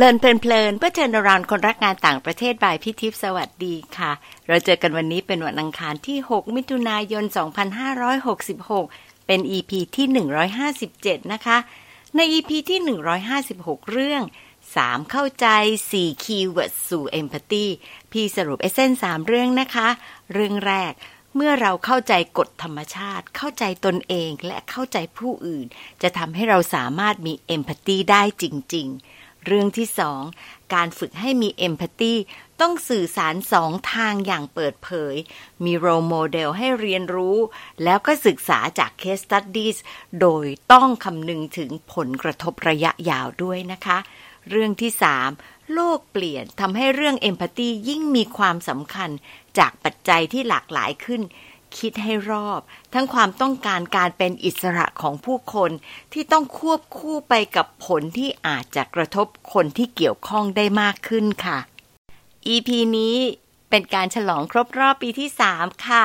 เลินเพลินเพลินเพื่อเชิญรานคนรักงานต่างประเทศบายพี่ทิพย์สวัสดีค่ะ เราเจอกันวันนี้เป็นวันอังคารที่ 6 มิถุนายน 2566 เป็น EP ที่ 157 นะคะ ใน EP ที่ 156 เรื่อง 3 เข้าใจ4 Keywords สู่ Empathy พี่สรุปเอเซน3เรื่องนะคะ เรื่องแรกเมื่อเราเข้าใจกฎธรรมชาติ เข้าใจตนเองและเข้าใจผู้อื่น จะทำให้เราสามารถมี Empathy ได้จริง ๆ เรื่องที่สองการฝึกให้มี empathy ต้องสื่อสารสองทางอย่างเปิดเผย มี role model ให้เรียนรู้ แล้วก็ศึกษาจาก case study โดยต้องคำนึงถึงผลกระทบระยะยาวด้วยนะคะ เรื่องที่สามโลกเปลี่ยนทำให้เรื่อง empathy ยิ่งมีความสำคัญจากปัจจัยที่หลากหลายขึ้น คิดให้รอบ ทั้งความต้องการการเป็นอิสระของผู้คนที่ต้องควบคู่ไปกับผลที่อาจจะกระทบคนที่เกี่ยวข้องได้มากขึ้นค่ะ EP นี้เป็นการฉลองครบรอบปีที่ 3 ค่ะ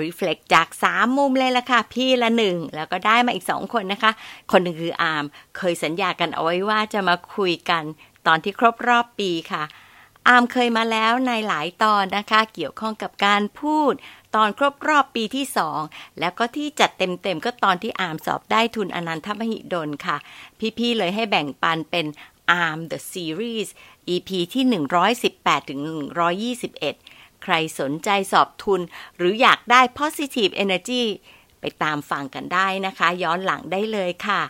Reflect จาก 3 มุมเลยละค่ะ พี่ละหนึ่ง แล้วก็ได้มาอีก 2 คนนะคะ คนหนึ่งคืออาร์ม เคยสัญญากันเอาไว้ว่าจะมาคุยกันตอนที่ครบรอบปีค่ะ อามเคยมาแล้วในหลายตอนนะคะ เกี่ยวข้องกับการพูด ตอนครบรอบปีที่สองแล้วก็ที่จัดเต็มๆ ก็ตอนที่อามสอบได้ทุนอนันทมหิดลค่ะ พี่ๆเลยให้แบ่งปันเป็น ARM The Series EP ที่ 118ถึง121 ใครสนใจสอบทุน หรืออยากได้ Positive Energy ไปตามฟังกันได้นะคะ ย้อนหลังได้เลยค่ะ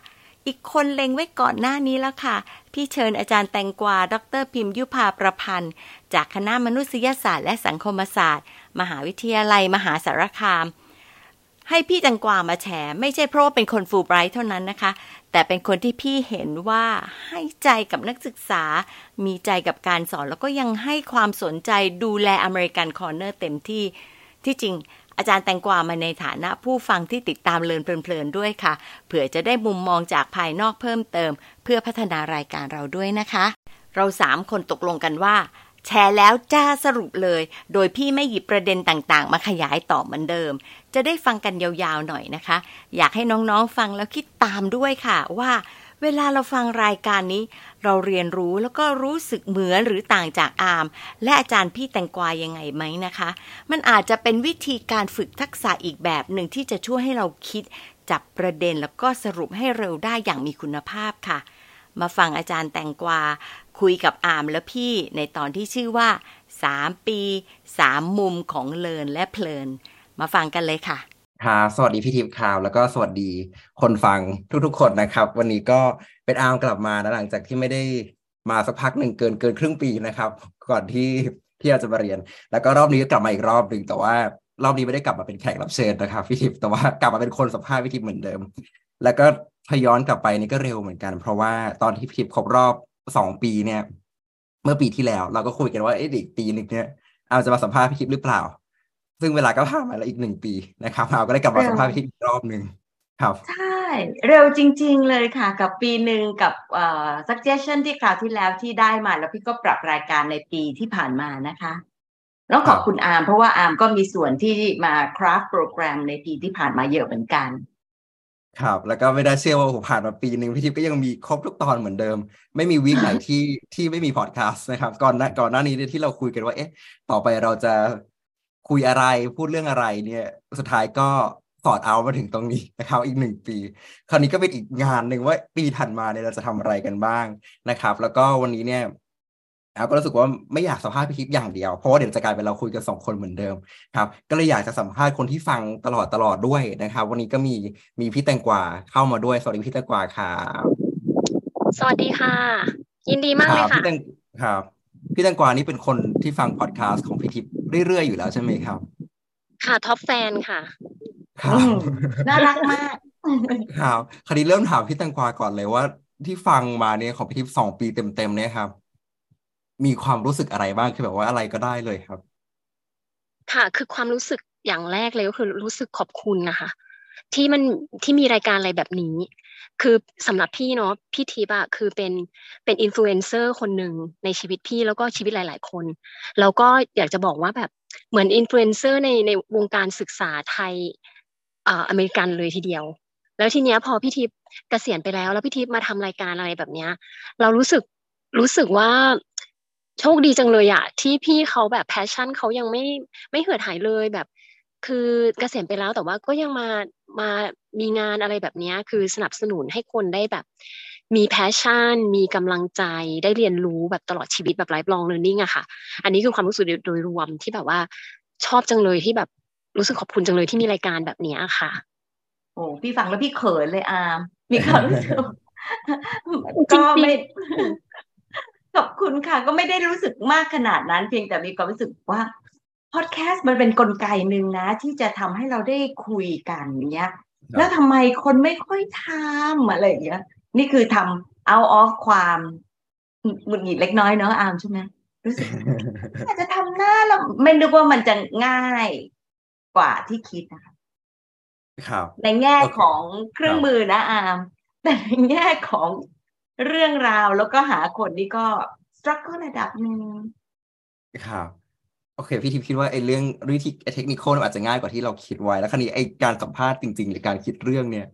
อีกคนเล็งไว้ก่อนหน้านี้แล้วค่ะพี่เชิญอาจารย์แตงกวา ดร.พิมพ์ยุพาประพันธ์ จากคณะมนุษยศาสตร์และสังคมศาสตร์ มหาวิทยาลัยมหาสารคาม ให้พี่แตงกวามาแชร์ไม่ใช่เพราะว่าเป็นคนฟูไบรท์เท่านั้นนะคะ แต่เป็นคนที่พี่เห็นว่าให้ใจกับนักศึกษา มีใจกับการสอนแล้วก็ยังให้ความสนใจดูแล American Corner เต็มที่ที่จริง อาจารย์แตงกวามาในฐานะผู้ฟังที่ติดตาม Learn เพลินๆด้วยค่ะ เผื่อจะได้มุมมองจากภายนอกเพิ่มเติม เพื่อพัฒนารายการเราด้วยนะคะ เราสามคนตกลงกันว่า แชร์แล้วจ้าสรุปเลย โดยพี่ไม่หยิบประเด็นต่างๆ มาขยายต่อเหมือนเดิม จะได้ฟังกันยาวๆหน่อยนะคะ อยากให้น้องๆฟังแล้วคิดตามด้วยค่ะว่า เวลาเราฟังรายการนี้ เราเรียนรู้แล้วก็รู้สึกเหมือนหรือต่างจากอาม และอาจารย์พี่แตงกวายังไงไหมนะคะ มันอาจจะเป็นวิธีการฝึกทักษะอีกแบบหนึ่งที่จะช่วยให้เราคิด จับประเด็นแล้วก็สรุปให้เร็วได้อย่างมีคุณภาพค่ะ มาฟังอาจารย์แตงกวา คุยกับอามและพี่ในตอนที่ชื่อว่า 3 ปี 3 มุมของเลินและเพลิน มาฟังกันเลยค่ะ ค่ะสวัสดีพี่ทิพย์ข่าว แล้วก็สวัสดีคนฟังทุกๆคนนะครับ วันนี้ก็เป็นอามกลับมานะหลังจากที่ไม่ได้มาสักพักหนึ่งเกินเกินครึ่งปีนะครับ ก่อนที่ที่เราจะมาเรียน แล้วก็รอบนี้ก็กลับมาอีกรอบหนึ่งแต่ว่ารอบนี้ไม่ได้กลับมาเป็นแขกรับเชิญนะครับพี่ทิพย์แต่ว่ากลับมาเป็นคนสัมภาษณ์พี่ทิพย์เหมือนเดิม แล้วก็พย้อนกลับไปนี่ก็เร็วเหมือนกัน เพราะว่าตอนที่พี่ทิพย์ครบรอบสองปีเนี่ย เมื่อปีที่แล้ว เราก็คุยกันว่าเอ๊ะอีกปีนึงเนี่ยเอาจะมาสัมภาษณ์พี่คิดหรือเปล่า ซึ่งเวลาก็ผ่านมาแล้วอีกหนึ่งปีนะครับเราก็ได้กลับมาสัมภาษณ์พี่คิดอีกรอบหนึ่งครับ ใช่ เร็วจริง ๆ เลยค่ะ กับปีหนึ่งกับเอ่อ suggestion ที่คราวที่แล้วที่ได้มาแล้วพี่ก็ปรับรายการในปีที่ผ่านมานะคะต้องขอบคุณอาร์มเพราะว่าอาร์มก็มีส่วนที่มาคราฟโปรแกรมในปีที่ผ่านมาเยอะเหมือนกัน ครับ แล้วก็ไม่ได้เชื่อว่าผมผ่านมาปีหนึ่งพี่ทิพย์ก็ยังมีครบทุกตอนเหมือนเดิม ไม่มีวีคไหนที่ที่ไม่มีพอดแคสต์นะครับ ก่อนหน้าก่อนหน้านี้ที่เราคุยกันว่าเอ๊ะ ต่อไปเราจะ คุยอะไรพูดเรื่องอะไรเนี่ย สุดท้ายก็สอดเอามาถึงตรงนี้นะครับ อีกหนึ่งปี คราวนี้ก็เป็นอีกงานหนึ่งว่าปีถัดมาเนี่ยเราจะทำอะไรกันบ้างนะครับ แล้วก็วันนี้เนี่ยแล้วก็รู้สึกว่าไม่อยากสัมภาษณ์พี่ทิพย์อย่างเดียว เพราะว่าเดี๋ยวจะกลายเป็นเราคุยกันสองคนเหมือนเดิมครับก็เลยอยากจะสัมภาษณ์คนที่ฟังตลอดตลอดด้วยนะครับ วันนี้ก็มีมีพี่แตงกวาเข้ามาด้วย สวัสดีพี่แตงกวาค่ะ สวัสดีค่ะ ยินดีมากเลยค่ะพี่แตงครับ พี่แตงกวานี่เป็นคนที่ฟังพอดแคสต์ของพี่ทิพย์ เรื่อยๆอยู่แล้วใช่ไหมครับ ค่ะ top fan ค่ะครับน่ารักมากครับคดีเริ่มถามพี่แตงกวาก่อนเลยว่า ที่ฟังมาเนี่ยของพี่ทิพย์สองปีเต็มๆเนี่ยครับ มีความรู้สึกอะไรบ้างคือแบบว่าอะไรก็ได้เลยครับ ค่ะ คือความรู้สึกอย่างแรกเลยก็คือรู้สึกขอบคุณนะคะ ที่มันที่มีรายการอะไรแบบนี้ คือสำหรับพี่เนาะพี่ทิพย์อะคือเป็นเป็นอินฟลูเอนเซอร์คนหนึ่งในชีวิตพี่แล้วก็ชีวิตหลาย ๆ คนแล้วก็อยากจะบอกว่าแบบเหมือนอินฟลูเอนเซอร์ในในวงการศึกษาไทยอ่าอเมริกันเลยทีเดียว แล้วทีเนี้ยพอพี่ทิพย์เกษียณไปแล้ว แล้วพี่ทิพย์มาทำรายการอะไรแบบเนี้ย เรารู้สึกรู้สึกว่าโชคดีจังเลยอะที่พี่เขาแบบ passion เขายังไม่ไม่เหือดหายเลยแบบ คือเกษียณไปแล้วแต่ว่าก็ยังมามามีงานอะไรแบบนี้คือสนับสนุนให้คนได้แบบ มี passion มีกำลังใจได้เรียนรู้แบบตลอดชีวิตแบบ lifelong เรียนรู้อะค่ะ อันนี้คือความรู้สึกโดยรวมที่แบบว่าชอบจังเลยที่แบบรู้สึกขอบคุณจังเลยที่มีรายการแบบนี้ค่ะ โอ้พี่ฟังแล้วพี่เขินเลยอามมีความรู้สึกก็ไม่ขอบคุณค่ะ ก็ไม่ได้รู้สึกมากขนาดนั้น เพียงแต่มีความรู้สึกว่า พอดแคสต์มันเป็นนกลไกหนึ่งนะ ที่จะทำให้เราได้คุยกันเนี้ย แล้วทำไมคนไม่ค่อยทำอะไรอย่างเงี้ยนี่คือทำ out of ความหงุดหงิดเล็กน้อยเนาะอามใช่ไหมรู้สึกอาจจะทำหน้าเราไม่นึกว่ามันจะง่ายกว่าที่คิดนะคะครับในแง่ของเครื่องมือนะอามแต่ในแง่ของเรื่องราวแล้วก็หาคนนี่ก็สตรัคเกอร์ระดับหนึ่งครับ โอเค พี่ทิพย์คิดว่าไอ้เรื่องวิธีเทคนิคอาจจะง่ายกว่าที่เราคิดไว้ แล้วคราวนี้ไอ้การสัมภาษณ์จริงๆ หรือการคิดเรื่องเนี่ย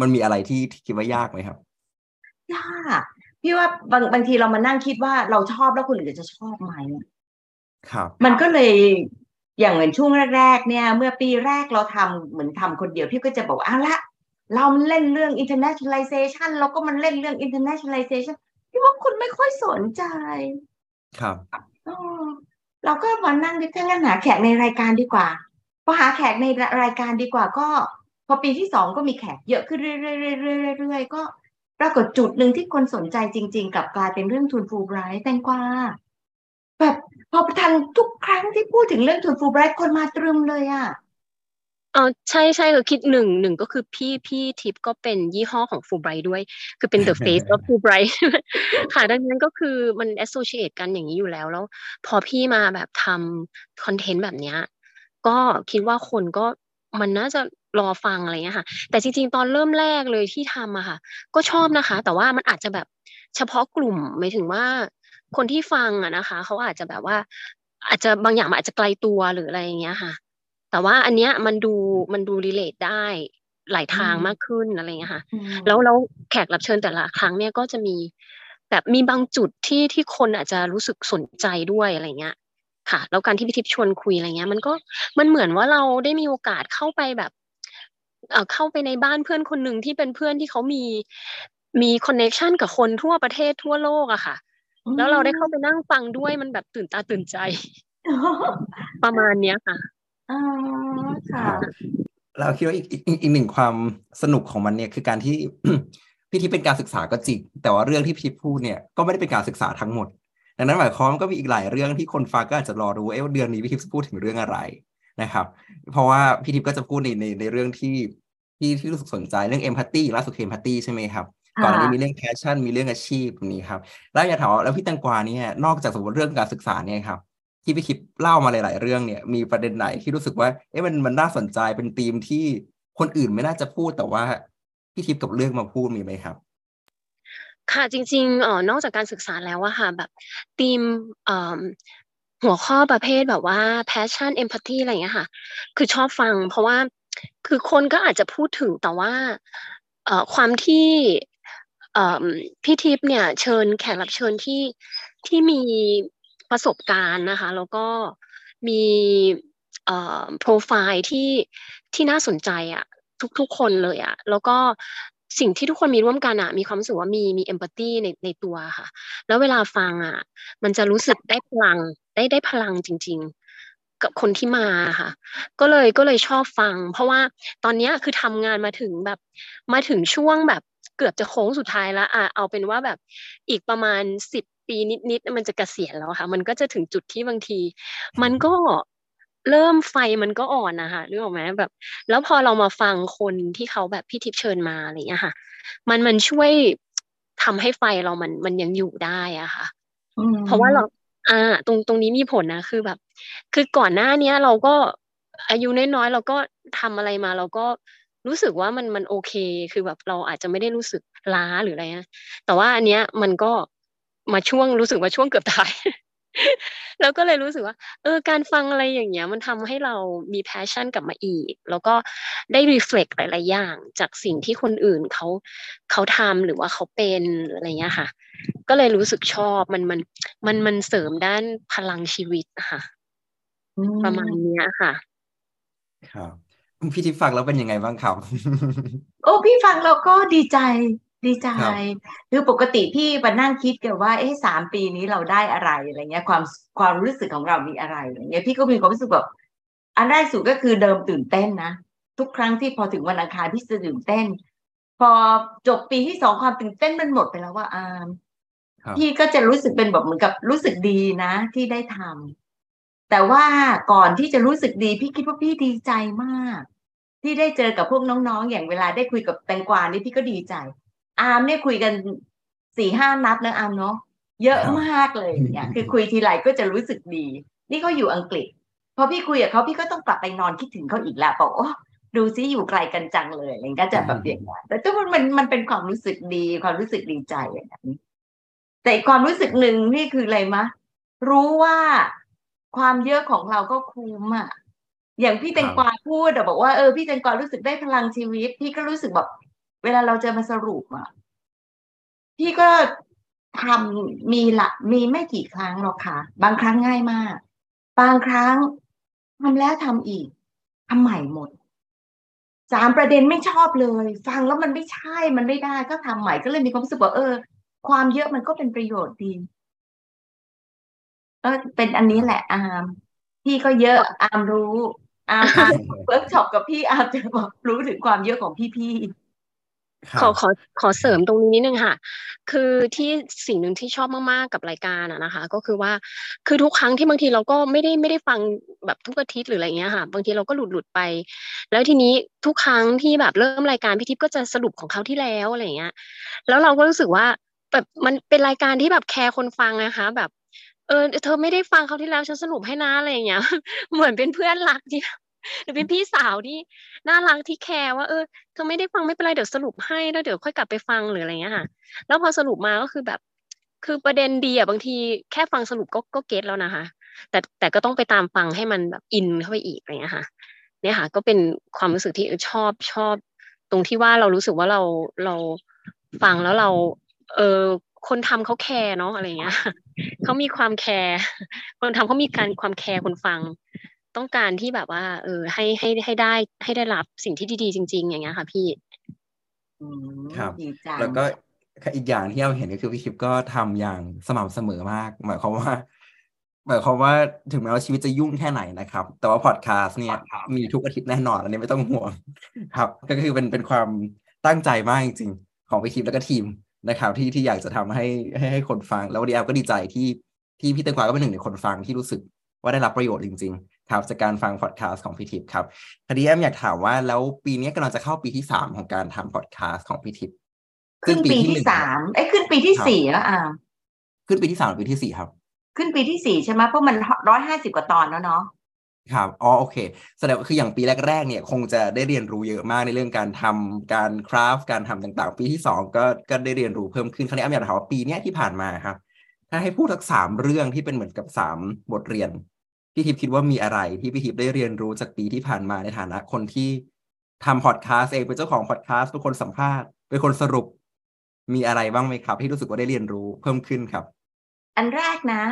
มันมีอะไรที่คิดว่ายากไหมครับ ยากพี่ว่าบางบางทีเรามานั่งคิดว่าเราชอบแล้วคนอื่นจะชอบไหมครับ มันก็เลยอย่างเหมือนช่วงแรก ๆ เนี่ย เมื่อปีแรกเราทำเหมือนทำคนเดียวพี่ก็จะบอกอ้าละ เราเล่นเรื่อง internationalization เราก็มันเล่นเรื่อง internationalization พี่ว่าคุณไม่ค่อยสนใจ ครับ เราก็มานั่งดิถ้างั้นหาแขกในรายการดีกว่าพอหาแขกในรายการดีกว่าก็ พอปีที่สองก็มีแขกเยอะขึ้นเรื่อยๆๆๆก็ปรากฏจุดหนึ่งที่คนสนใจจริง ๆ กับกลายเป็นเรื่องทุนฟูไบรท์แตงกวาแบบพอทันทุกครั้งที่พูดถึงเรื่องทุนฟูไบรท์คนมาตรึมเลยอะ อ๋อใช่ใช่คือคิดหนึ่งหนึ่งก็คือพี่พี่ทิปก็เป็นยี่ห้อของฟูไบรด้วย คือเป็น the face of ฟูไบรท์ค่ะดังนั้นก็คือมัน associate กันอย่างนี้อยู่แล้วแล้ว พอพี่มาแบบทำคอนเทนต์แบบเนี้ยก็คิดว่าคนก็มันน่าจะรอฟังอะไรเงี้ยค่ะ แต่จริง ๆ ตอนเริ่มแรกเลยที่ทำอะค่ะ ก็ชอบนะคะ แต่ว่ามันอาจจะแบบเฉพาะกลุ่มหมายถึงว่า คนที่ฟังอะนะคะ เขาอาจจะแบบว่า อาจจะบางอย่างมันอาจจะไกลตัวหรืออะไรอย่างเงี้ยค่ะ แต่ว่าอันเนี้ยมันดูมันดูรีเลทได้หลายทางมากขึ้นอะไรเงี้ยค่ะ แล้วแล้วแขกรับเชิญแต่ละครั้งเนี่ยก็จะมีแบบมีบางจุดที่ที่คนอาจจะรู้สึกสนใจด้วยอะไรเงี้ย ค่ะ แล้วการที่พี่ทิพย์ชวนคุยอะไรเงี้ย มันก็มันเหมือนว่าเราได้มีโอกาสเข้าไปแบบเข้าไปในบ้านเพื่อนคนหนึ่งที่เป็นเพื่อนที่เขามีมีคอนเน็ชันกับคนทั่วประเทศทั่วโลกอะค่ะ แล้วเราได้เข้าไปนั่งฟังด้วยมันแบบตื่นตาตื่นใจ ประมาณเนี้ยค่ะ อ๋อค่ะ เราคิดว่าอีกอีกอีกหนึ่งความสนุกของมันเนี่ยคือการที่พี่ทิพเป็นการศึกษาก็จริง แต่ว่าเรื่องที่พี่ทิพพูดเนี่ยก็ไม่ได้เป็นการศึกษาทั้งหมด ดังนั้นหมายความก็มีอีกหลายเรื่องที่คนฟังก็อาจจะรอรู้ว่าเดือนนี้พี่ทิพจะพูดถึงเรื่องอะไรนะครับ เพราะว่าพี่ทิพย์ก็จะพูดในในในเรื่องที่ที่ที่รู้สึกสนใจเรื่อง empathy ล่าสุด empathy ใช่ไหมครับก่อนอันนี้มีเรื่อง passion มีเรื่องอาชีพนี้ครับแล้วอยากถามว่าแล้วพี่แตงกวาเนี่ยนอกจากสมมติเรื่องการศึกษาเนี่ยครับ ที่พี่ทิพย์เล่ามาหลาย ๆ เรื่องเนี่ย มีประเด็นไหนที่รู้สึกว่า เอ๊ะมันมันน่าสนใจเป็นธีมที่คนอื่นไม่น่าจะพูดแต่ว่าพี่ทิพย์กับเรื่องมาพูดมีไหมครับ ค่ะจริงๆอ๋อนอกจากการศึกษาแล้วอะค่ะแบบธีมหัวข้อประเภทแบบว่า passion empathy อะไรอย่างเงี้ยค่ะ คือชอบฟัง เพราะว่าคือคนก็อาจจะพูดถึงแต่ว่าเอ่อความที่พี่ทิพย์เนี่ย เชิญแขกรับเชิญที่ที่มี ประสบการณ์นะคะ แล้วก็มีโปรไฟล์ที่ที่น่าสนใจอะทุกๆคนเลยอะแล้วก็สิ่งที่ทุกคนมีร่วมกันอะมีความรู้สึกว่ามีมีเอมพัตตีในในตัวค่ะ แล้วเวลาฟังอะมันจะรู้สึกได้พลังได้ได้พลังจริง ๆ กับคนที่มาค่ะ ก็เลยก็เลยชอบฟัง เพราะว่าตอนนี้คือทำงานมาถึงแบบมาถึงช่วงแบบเกือบจะโค้งสุดท้ายแล้วอะเอาเป็นว่าแบบอีกประมาณสิบ ปีนิดๆมันจะเกษียณแล้วค่ะ มันก็จะถึงจุดที่บางที มันก็เริ่มไฟมันก็อ่อนนะคะรู้ไหมแบบ แล้วพอเรามาฟังคนที่เขาแบบพี่ทิพย์เชิญมาอะไรอย่างเงี้ยค่ะ มันมันช่วยทำให้ไฟเรามันมันยังอยู่ได้อะค่ะ เพราะว่าเราอ่า ตรงตรงนี้มีผลนะคือแบบ คือก่อนหน้าเนี้ยเราก็อายุน้อยๆเราก็ทำอะไรมาเราก็รู้สึกว่ามันมันโอเค คือแบบเราอาจจะไม่ได้รู้สึกล้าหรืออะไรนะแต่ว่าอันเนี้ยมันก็ มาช่วงรู้สึกว่าช่วงเกือบตายแล้วก็เลยรู้สึกว่า เออ การฟังอะไรอย่างเงี้ย มันทำให้เรามี passion กลับมาอีก แล้วก็ได้ reflect หลาย ๆ อย่าง จากสิ่งที่คนอื่นเขาเขาทำหรือว่าเขาเป็นอะไรเงี้ยค่ะ ก็เลยรู้สึกชอบมันมันมันมันเสริมด้านพลังชีวิตค่ะ ประมาณเนี้ยค่ะ ครับพี่ทิพย์ฟังแล้วเป็นยังไงบ้างครับ โอ้พี่ฟังเราก็ดีใจ ดีใจครับคือปกติพี่มานั่งคิดกันว่าเอ๊ะสามปีนี้เราได้อะไรอะไรเงี้ย ความความรู้สึกของเรามีอะไรอะไรเงี้ยพี่ก็มีความรู้สึกแบบอันแรกสุดก็คือเดิมตื่นเต้นนะทุกครั้งที่พอถึงวันอังคารพี่จะตื่นเต้น พอจบปีที่สองความตื่นเต้นมันหมดไปแล้วว่าอามครับพี่ก็จะรู้สึกเป็นแบบเหมือนกับรู้สึกดีนะที่ได้ทำแต่ว่าก่อนที่จะรู้สึกดีพี่คิดว่าพี่ดีใจมาก ที่ได้เจอกับพวกน้องๆ อย่างเวลาได้คุยกับแตงกวานี่พี่ก็ดีใจ อามเนี่ยคุยกันสี่ห้านัดนะอามเนาะเยอะครับมากเลยเนี่ยคือคุยทีไรก็จะรู้สึกดี นี่เขาอยู่อังกฤษพอพี่คุยกับเขาพี่ก็ต้องกลับไปนอนคิดถึงเขาอีกแล้วบอกโอ้ดูซิอยู่ไกลกันจังเลยอะไรอย่างเงี้ยก็จะแบบอย่างนั้นแต่ทุกมันมันมันเป็นความรู้สึกดีความรู้สึกดีใจอย่างนั้นแต่อีกความรู้สึกหนึ่งนี่คืออะไรมะ รู้ว่าความเยอะของเราก็คุ้มอะอย่างพี่แตงกวาพูดอะบอกว่าเออพี่แตงกวารู้สึกได้พลังชีวิต พี่ก็รู้สึกแบบ เวลาเราจะมาสรุปอะพี่ก็ทำมีละมีไม่กี่ครั้งหรอกค่ะ บางครั้งง่ายมาก บางครั้งทำแล้วทำอีกทำใหม่หมดสามประเด็นไม่ชอบเลย ฟังแล้วมันไม่ใช่มันไม่ได้ก็ทำใหม่ก็เลยมีความรู้สึกว่าเออ ความเยอะมันก็เป็นประโยชน์ดีเออเป็นอันนี้แหละอามพี่ก็เยอะอามรู้อามอามเวิร์กช็อปกับพี่อามจะบอกรู้ถึงความเยอะของพี่ๆครับ ขอขอขอเสริมตรงนี้นิดนึงค่ะ คือที่สิ่งหนึ่งที่ชอบมากๆกับรายการอะนะคะ ก็คือว่าคือทุกครั้งที่บางทีเราก็ไม่ได้ไม่ได้ฟังแบบทุกอาทิตย์หรืออะไรเงี้ยค่ะ บางทีเราก็หลุดหลุดไป แล้วทีนี้ทุกครั้งที่แบบเริ่มรายการพี่ทิพย์ก็จะสรุปของเขาที่แล้วอะไรเงี้ย แล้วเราก็รู้สึกว่าแบบมันเป็นรายการที่แบบแคร์คนฟังนะคะ แบบเออเธอไม่ได้ฟังเขาที่แล้วฉันสรุปให้นะอะไรอย่างเงี้ย เหมือนเป็นเพื่อนรักที่ หรือเป็นพี่สาวที่น่ารักที่แคร์ว่าเออเธอไม่ได้ฟังไม่เป็นไรเดี๋ยวสรุปให้แล้วเดี๋ยวค่อยกลับไปฟังหรืออะไรเงี้ยค่ะ แล้วพอสรุปมาก็คือแบบ คือประเด็นดีอะบางทีแค่ฟังสรุปก็ก็เก็ตแล้วนะคะ แต่แต่ก็ต้องไปตามฟังให้มันแบบอินเข้าไปอีกอะไรเงี้ยค่ะ เนี่ยค่ะ ก็เป็นความรู้สึกที่ชอบชอบ ตรงที่ว่าเรารู้สึกว่าเราเราฟังแล้วเรา เออคนทำเขาแคร์เนาะอะไรเงี้ยเขามีความแคร์คนทำเขามีการความแคร์คนฟัง ต้องการที่แบบว่า เออ ให้ให้ให้ได้ให้ได้รับสิ่งที่ดีๆจริง ๆ อย่างเงี้ยค่ะ พี่อืมครับดีจังแล้วก็อีกอย่างที่เราเห็นก็คือพี่ทิพย์ก็ทำอย่างสม่ำเสมอมาก หมายความว่าหมายความว่าถึงแม้ว่าชีวิตจะยุ่งแค่ไหนนะครับ แต่ว่าพอดแคสต์เนี่ยมีทุกอาทิตย์แน่นอน อันนี้ไม่ต้องห่วงครับ ก็คือเป็นเป็นความตั้งใจมากจริงๆ ของพี่ทิพย์แล้วก็ทีมนะครับ ที่ที่อยากจะทำให้ให้ให้คนฟัง แล้ววันนี้แอามก็ดีใจที่ที่พี่แตงกวาก็เป็นหนึ่งในคนฟังที่รู้สึกว่าได้รับประโยชน์จริงๆ ครับจากการฟังพอดแคสต์ของพี่ทิพย์ครับทีนี้อามอยากถามว่าแล้วปีนี้กำลังจะเข้าปีที่สามของการทำพอดแคสต์ของพี่ทิพย์ขึ้นปีที่หนึ่งสามไอ้ยขึ้นปีที่ครับสี่แล้วอามขึ้นปีที่สามหรือปีที่สี่ครับ ขึ้นปีที่สี่ใช่ไหมเพราะมันร้อยห้าสิบกว่าตอนแล้วเนาะครับอ๋อโอเค แสดงว่าคืออย่างปีแรกๆ เนี่ยคงจะได้เรียนรู้เยอะมากในเรื่องการทำการคราฟต์การทำต่างๆ ปีที่สองก็ก็ได้เรียนรู้เพิ่มขึ้นคราวนี้อ้ำอยากถามว่าปีเนี้ยที่ผ่านมาครับ ถ้าให้พูดสักสามเรื่องที่เป็นเหมือนกับสามบทเรียน พี่ทิพย์คิดว่ามีอะไรที่พี่ทิพย์ได้เรียนรู้จากปีที่ผ่านมาในฐานะคนที่ทำพอดแคสต์เองเป็นเจ้าของพอดแคสต์เป็นคนสัมภาษณ์เป็นคนสรุป มีอะไรบ้างไหมครับ ที่รู้สึกว่าได้เรียนรู้เพิ่มขึ้นครับ อันแรกนะ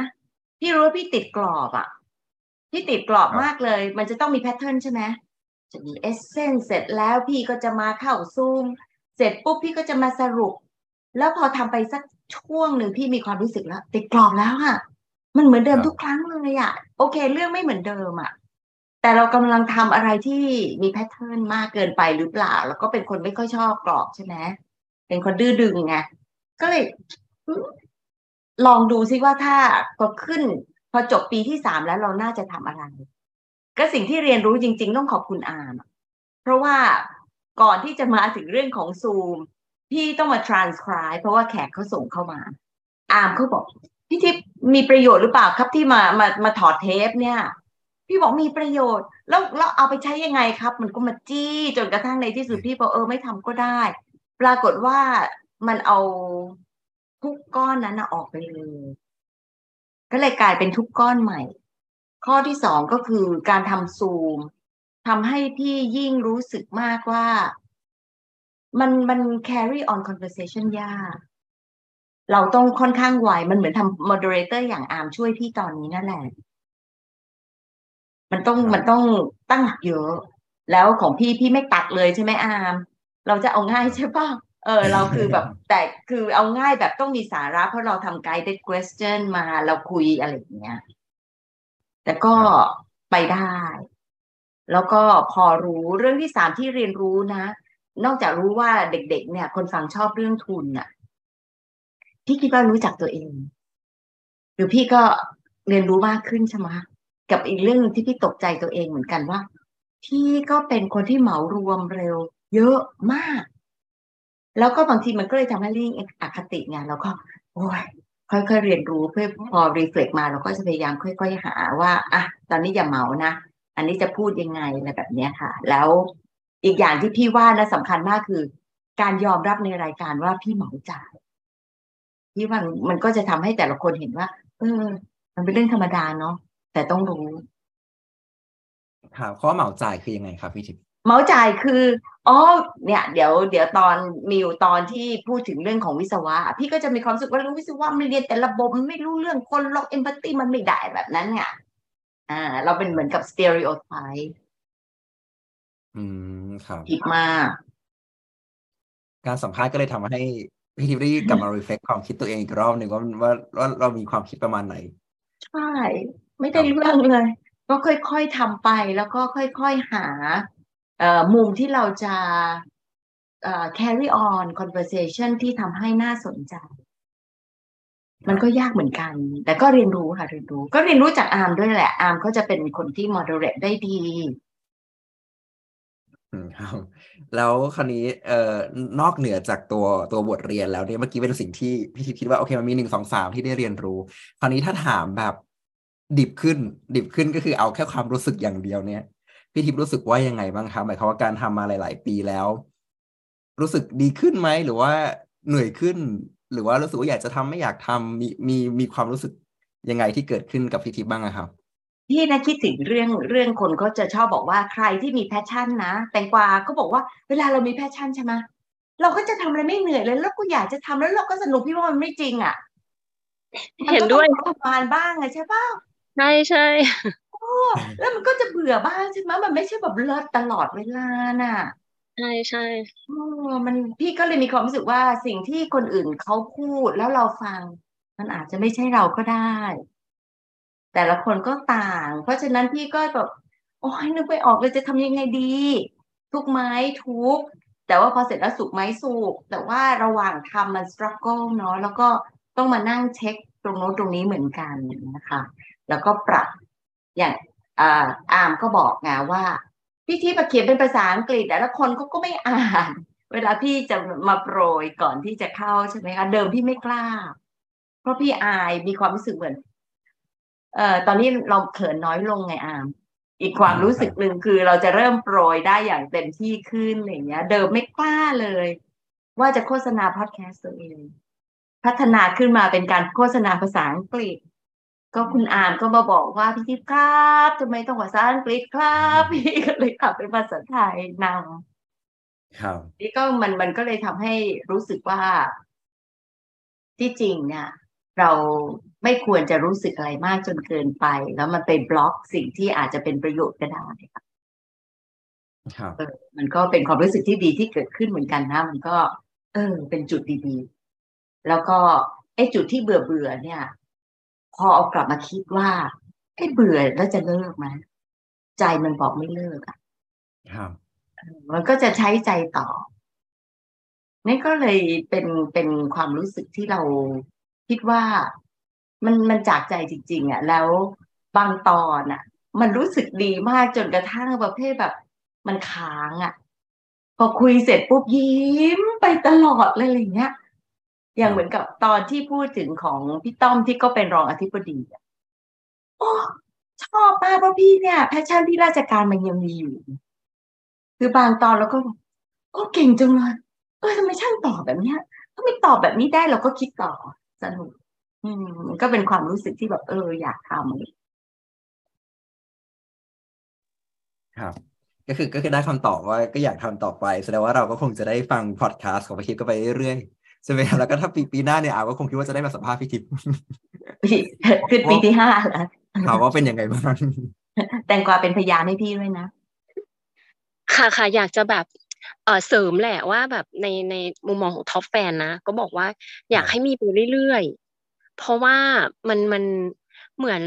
พี่รู้ว่าพี่ติดกรอบอะพี่ติดกรอบมากเลย มันจะต้องมี pattern ใช่ไหมจะมี essence เสร็จแล้วพี่ก็จะมาเข้าซูม เสร็จปุ๊บพี่ก็จะมาสรุป แล้วพอทำไปสักช่วงหนึ่งพี่มีความรู้สึกแล้ว ติดกรอบแล้วอะ มันเหมือนเดิมครับทุกครั้งเลยอะโอเค เรื่องไม่เหมือนเดิมอะแต่เรากำลังทำอะไรที่มี pattern มากเกินไปหรือเปล่า แล้วก็เป็นคนไม่ค่อยชอบกรอบใช่ไหมเป็นคนดื้อดึงไงก็เลยลองดูซิว่าถ้าพอขึ้น พอจบปีที่สามแล้วเราน่าจะทำอะไร ก็สิ่งที่เรียนรู้จริง ๆ ต้องขอบคุณอามอะเพราะว่าก่อนที่จะมาถึงเรื่องของซูมพี่ต้องมา transcribe เพราะว่าแขกเขาส่งเข้ามา อามเขาบอก พี่ทิพย์มีประโยชน์หรือเปล่าครับที่มามามาถอดเทปเนี่ย พี่บอกมีประโยชน์ แล้วแล้วเอาไปใช้ยังไงครับ มันก็มาจี้จนกระทั่งในที่สุดพี่บอกเออไม่ทำก็ได้ ปรากฏว่ามันเอาทุกก้อนนั้นออกไปเลยก็เลยกลายเป็นทุกก้อนใหม่ ข้อที่สองก็คือการทำซูมทำให้พี่ยิ่งรู้สึกมากว่า มันมัน carry on conversation ยาก เราต้องค่อนข้างไวมันเหมือนทำ moderator อย่างอาร์มช่วยพี่ตอนนี้นั่นแหละ มันต้องมันต้องตั้งหลักเยอะ แล้วของพี่พี่ไม่ตัดเลยใช่ไหมอาร์มเราจะเอาง่ายใช่ปะเออเราคือแบบแต่คือเอาง่ายแบบต้องมีสาระ เพราะเราทำ guided question มาเราคุยอะไรอย่างเงี้ยแต่ก็ไปได้ แล้วก็พอรู้เรื่องที่สามที่เรียนรู้นะ นอกจากรู้ว่าเด็ก ๆ เนี่ย คนฟังชอบเรื่องทุนน่ะ พี่คิดว่ารู้จักตัวเอง หรือพี่ก็เรียนรู้มากขึ้นใช่ไหมกับอีกเรื่องที่พี่ตกใจตัวเองเหมือนกันว่าพี่ก็เป็นคนที่เหมารวมเร็ว เยอะมาก แล้วก็บางทีมันก็เลยทำให้เรื่องอคติไงแล้วก็โอ้ยค่อยๆเรียนรู้เพื่อพอรีเฟล็กมาเราก็จะพยายามค่อยๆหาว่าอะตอนนี้อย่าเหมานะ อันนี้จะพูดยังไงอะไรแบบเนี้ยค่ะ แล้วอีกอย่างที่พี่ว่านะสำคัญมากคือ การยอมรับในรายการว่าพี่เหมาจ่าย พี่ว่ามันก็จะทำให้แต่ละคนเห็นว่า เออ มันเป็นเรื่องธรรมดาเนาะแต่ต้องรู้ครับข้อเหมาจ่ายคือยังไงครับพี่ทิพย์เหมาจ่ายคืออ๋อเนี่ย เดี๋ยวเดี๋ยวตอนมิวตอนที่พูดถึงเรื่องของวิศวะ พี่ก็จะมีความรู้สึกว่าเรื่องวิศวะมันเรียนแต่ระบบมันไม่รู้เรื่องคนล็อกเอมพัตตีมันไม่ได้แบบนั้นไงอ่า เราเป็นเหมือนกับสเตอริโอไทป์อืมครับผิดมากการสัมภาษณ์ก็เลยทำให้ พี่ทิพย์ได้กลับมารีเฟกความคิดตัวเองอีกรอบหนึ่งว่าว่าว่าเรามีความคิดประมาณไหน ใช่ ไม่ได้เรื่องเลย ก็ค่อยๆทำไปแล้วก็ค่อยๆหาเอ่อมุมที่เราจะเอ่อ carry on conversation ที่ทำให้น่าสนใจ มันก็ยากเหมือนกัน แต่ก็เรียนรู้ค่ะเรียนรู้ ก็เรียนรู้จากอาร์มด้วยแหละอาร์มเขาจะเป็นคนที่ moderate ได้ดี ครับ แล้วคราวนี้เอ่อนอกเหนือจากตัวตัวบทเรียนแล้วเนี่ยเมื่อกี้เป็นสิ่งที่พี่ทิพย์คิดว่าโอเคมันมีหนึ่งสองสามที่ได้เรียนรู้ คราวนี้ถ้าถามแบบดิบขึ้น ดิบขึ้นก็คือเอาแค่ความรู้สึกอย่างเดียวเนี่ยพี่ทิพย์รู้สึกว่ายังไงบ้างครับหมายความว่าการทำมาหลาย ๆ ปีแล้ว รู้สึกดีขึ้นไหมหรือว่าเหนื่อยขึ้น หรือว่ารู้สึกว่าอยากจะทำไม่อยากทำมีมีมีความรู้สึกยังไงที่เกิดขึ้นกับพี่ทิพย์บ้างอะครับ พี่นะคิดถึงเรื่องเรื่องคนเขาจะชอบบอกว่าใครที่มี passion นะแตงกวาก็บอกว่าเวลาเรามี passion ใช่ไหมเราก็จะทำอะไรไม่เหนื่อยเลยแล้วก็อยากจะทำแล้วเราก็สนุกพี่ว่ามันไม่จริงอะเห็นด้วยมันก็ต้องทำงานบ้างอะใช่ป่ะใช่ใช่โอ้แล้วมันก็จะเบื่อบ้างใช่ไหมมันไม่ใช่แบบเลิศตลอดเวลาน่ะใช่ใช่โอ้มันพี่ก็เลยมีความรู้สึกว่าสิ่งที่คนอื่นเขาพูดแล้วเราฟัง มันอาจจะไม่ใช่เราก็ได้ แต่ละคนก็ต่าง เพราะฉะนั้นพี่ก็แบบโอ้ยนึกไม่ออกเลยจะทำยังไงดี ทุกไม้ทุก แต่ว่าพอเสร็จแล้วสุกไหมสุกแต่ว่าระหว่างทำมันสครั g เกิลเนาะแล้วก็ต้องมานั่งเช็คตรงโน้นตรงนี้เหมือนกันนะคะ แล้วก็ปรับอย่างอ่าอาร์มก็บอกไงว่าพี่ที่มาเขียนเป็นภาษาอังกฤษอะแล้วคนเขาก็ไม่อ่าน เวลาพี่จะมาโปรยก่อนที่จะเข้าใช่ไหมคะเดิมพี่ไม่กล้า เพราะพี่อายมีความรู้สึกเหมือน เอ่อตอนนี้เราเขินน้อยลงไงอาม อีกความรู้สึกหนึ่งคือเราจะเริ่มโปรยได้อย่างเต็มที่ขึ้นอะไรอย่างเงี้ย เดิมไม่กล้าเลย ว่าจะโฆษณาพอดแคสต์ตัวเอง พัฒนาขึ้นมาเป็นการโฆษณาภาษาอังกฤษ ก็คุณอามก็มาบอกว่าพี่ทิพย์ครับทำไมต้องภาษาอังกฤษครับพี่ก็เลยทำเป็นภาษาไทยนำครับนี่ก็มันมันก็เลยทำให้รู้สึกว่าที่จริงเนี่ยเรา ไม่ควรจะรู้สึกอะไรมากจนเกินไป แล้วมันไปบล็อกสิ่งที่อาจจะเป็นประโยชน์ก็ได้ค่ะครับเออมันก็เป็นความรู้สึกที่ดีที่เกิดขึ้นเหมือนกันนะ มันก็ เออ เป็นจุดดีๆ แล้วก็ไอ้จุดที่เบื่อเบื่อๆเนี่ย พอเอากลับมาคิดว่าไอ้เบื่อแล้วจะเลิกไหมใจมันบอกไม่เลิกอะครับมันก็จะใช้ใจต่อนี่ก็เลยเป็นเป็นความรู้สึกที่เราคิดว่า มันมันจากใจจริง ๆอะแล้วบางตอนอะ มันรู้สึกดีมากจนกระทั่งประเภทแบบ มันค้างอะ พอคุยเสร็จปุ๊บยิ้มไปตลอดเลยอะไรเงี้ยอย่างเหมือนกับตอนที่พูดถึงของพี่ต้อมที่ก็เป็นรองอธิบดีอะโอ้ชอบมากเพราะพี่เนี่ย passion ที่ราชการมันยังมีอยู่ คือบางตอนเราก็กโอ้เก่งจังเลยเออทำไมช่างตอบแบบเนี้ยถ้าไม่ตอบแบบนี้ได้เราก็คิดต่อสนุก อืมก็เป็นความรู้สึกที่แบบเออ อยากทำครับ ก็คือก็คือได้คำตอบว่าก็อยากทำต่อไป แสดงว่าเราก็คงจะได้ฟังพอดแคสต์ของพี่ทิพย์ก็ไปเรื่อยๆใช่ไหมแล้วก็ถ้าปีปีหน้าเนี่ยอามก็คงคิดว่าจะได้มาสัมภาษณ์พี่ทิพย์คือปีที่ห้าแล้วถามว่าเป็นยังไงบ้างแตงกวาเป็นพยานให้พี่ด้วยนะ ค่ะค่ะอยากจะแบบเออเสริมแหละว่าแบบในในมุมมองของ top fan นะ ก็บอกว่าอยากให้มีไปเรื่อยๆ เพราะว่ามันมันเหมือน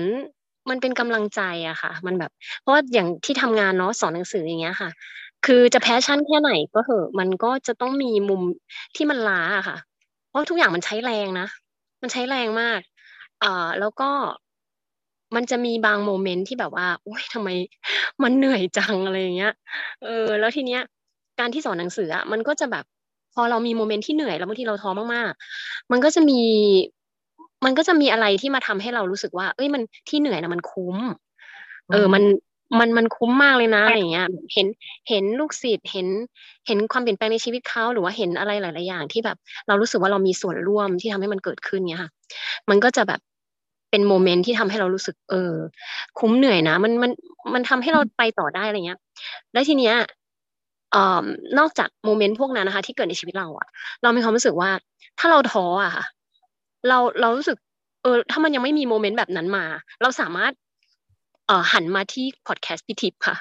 มันเป็นกำลังใจอะค่ะ มันแบบ เพราะว่าอย่างที่ทำงานเนาะสอนหนังสืออย่างเงี้ยค่ะ คือจะ passion แค่ไหนก็เหอะมันก็จะต้องมีมุมที่มันล้าอะค่ะ เพราะทุกอย่างมันใช้แรงนะ มันใช้แรงมากอ่อแล้วก็มันจะมีบางโมเมนต์ที่แบบว่าโอ๊ยทำไม มันเหนื่อยจังอะไรอย่างเงี้ย เออ แล้วทีเนี้ย การที่สอนหนังสืออะมันก็จะแบบ พอเรามีโมเมนต์ที่เหนื่อยแล้วบางทีเราท้อมากๆ มันก็จะมี มันก็จะมีอะไรที่มาทำให้เรารู้สึกว่า เอ้ยมันที่เหนื่อยนะมันคุ้ม เออมันมันมันคุ้มมากเลยนะอะไรเงี้ย เห็นเห็นลูกศิษย์เห็นเห็นความเปลี่ยนแปลงในชีวิตเขาหรือว่าเห็นอะไรหลาย ๆ อย่างที่แบบ เรารู้สึกว่าเรามีส่วนร่วมที่ทำให้มันเกิดขึ้นเนี้ยค่ะ มันก็จะแบบเป็น moment ที่ทำให้เรารู้สึก เออ คุ้มเหนื่อยนะ มันมันมันทำให้เราไปต่อได้อะไรเงี้ย แล้วทีเนี้ยอ่นอกจาก moment พวกนั้นนะคะ ที่เกิดในชีวิตเราอะเรามีความรู้สึกว่า ถ้าเราท้ออะค่ะ เราเรารู้สึก เออ ถ้ามันยังไม่มี moment แบบนั้นมา เราสามารถ เอ่อหันมาที่พอดแคสต์พี่ทิพย์ค่ะ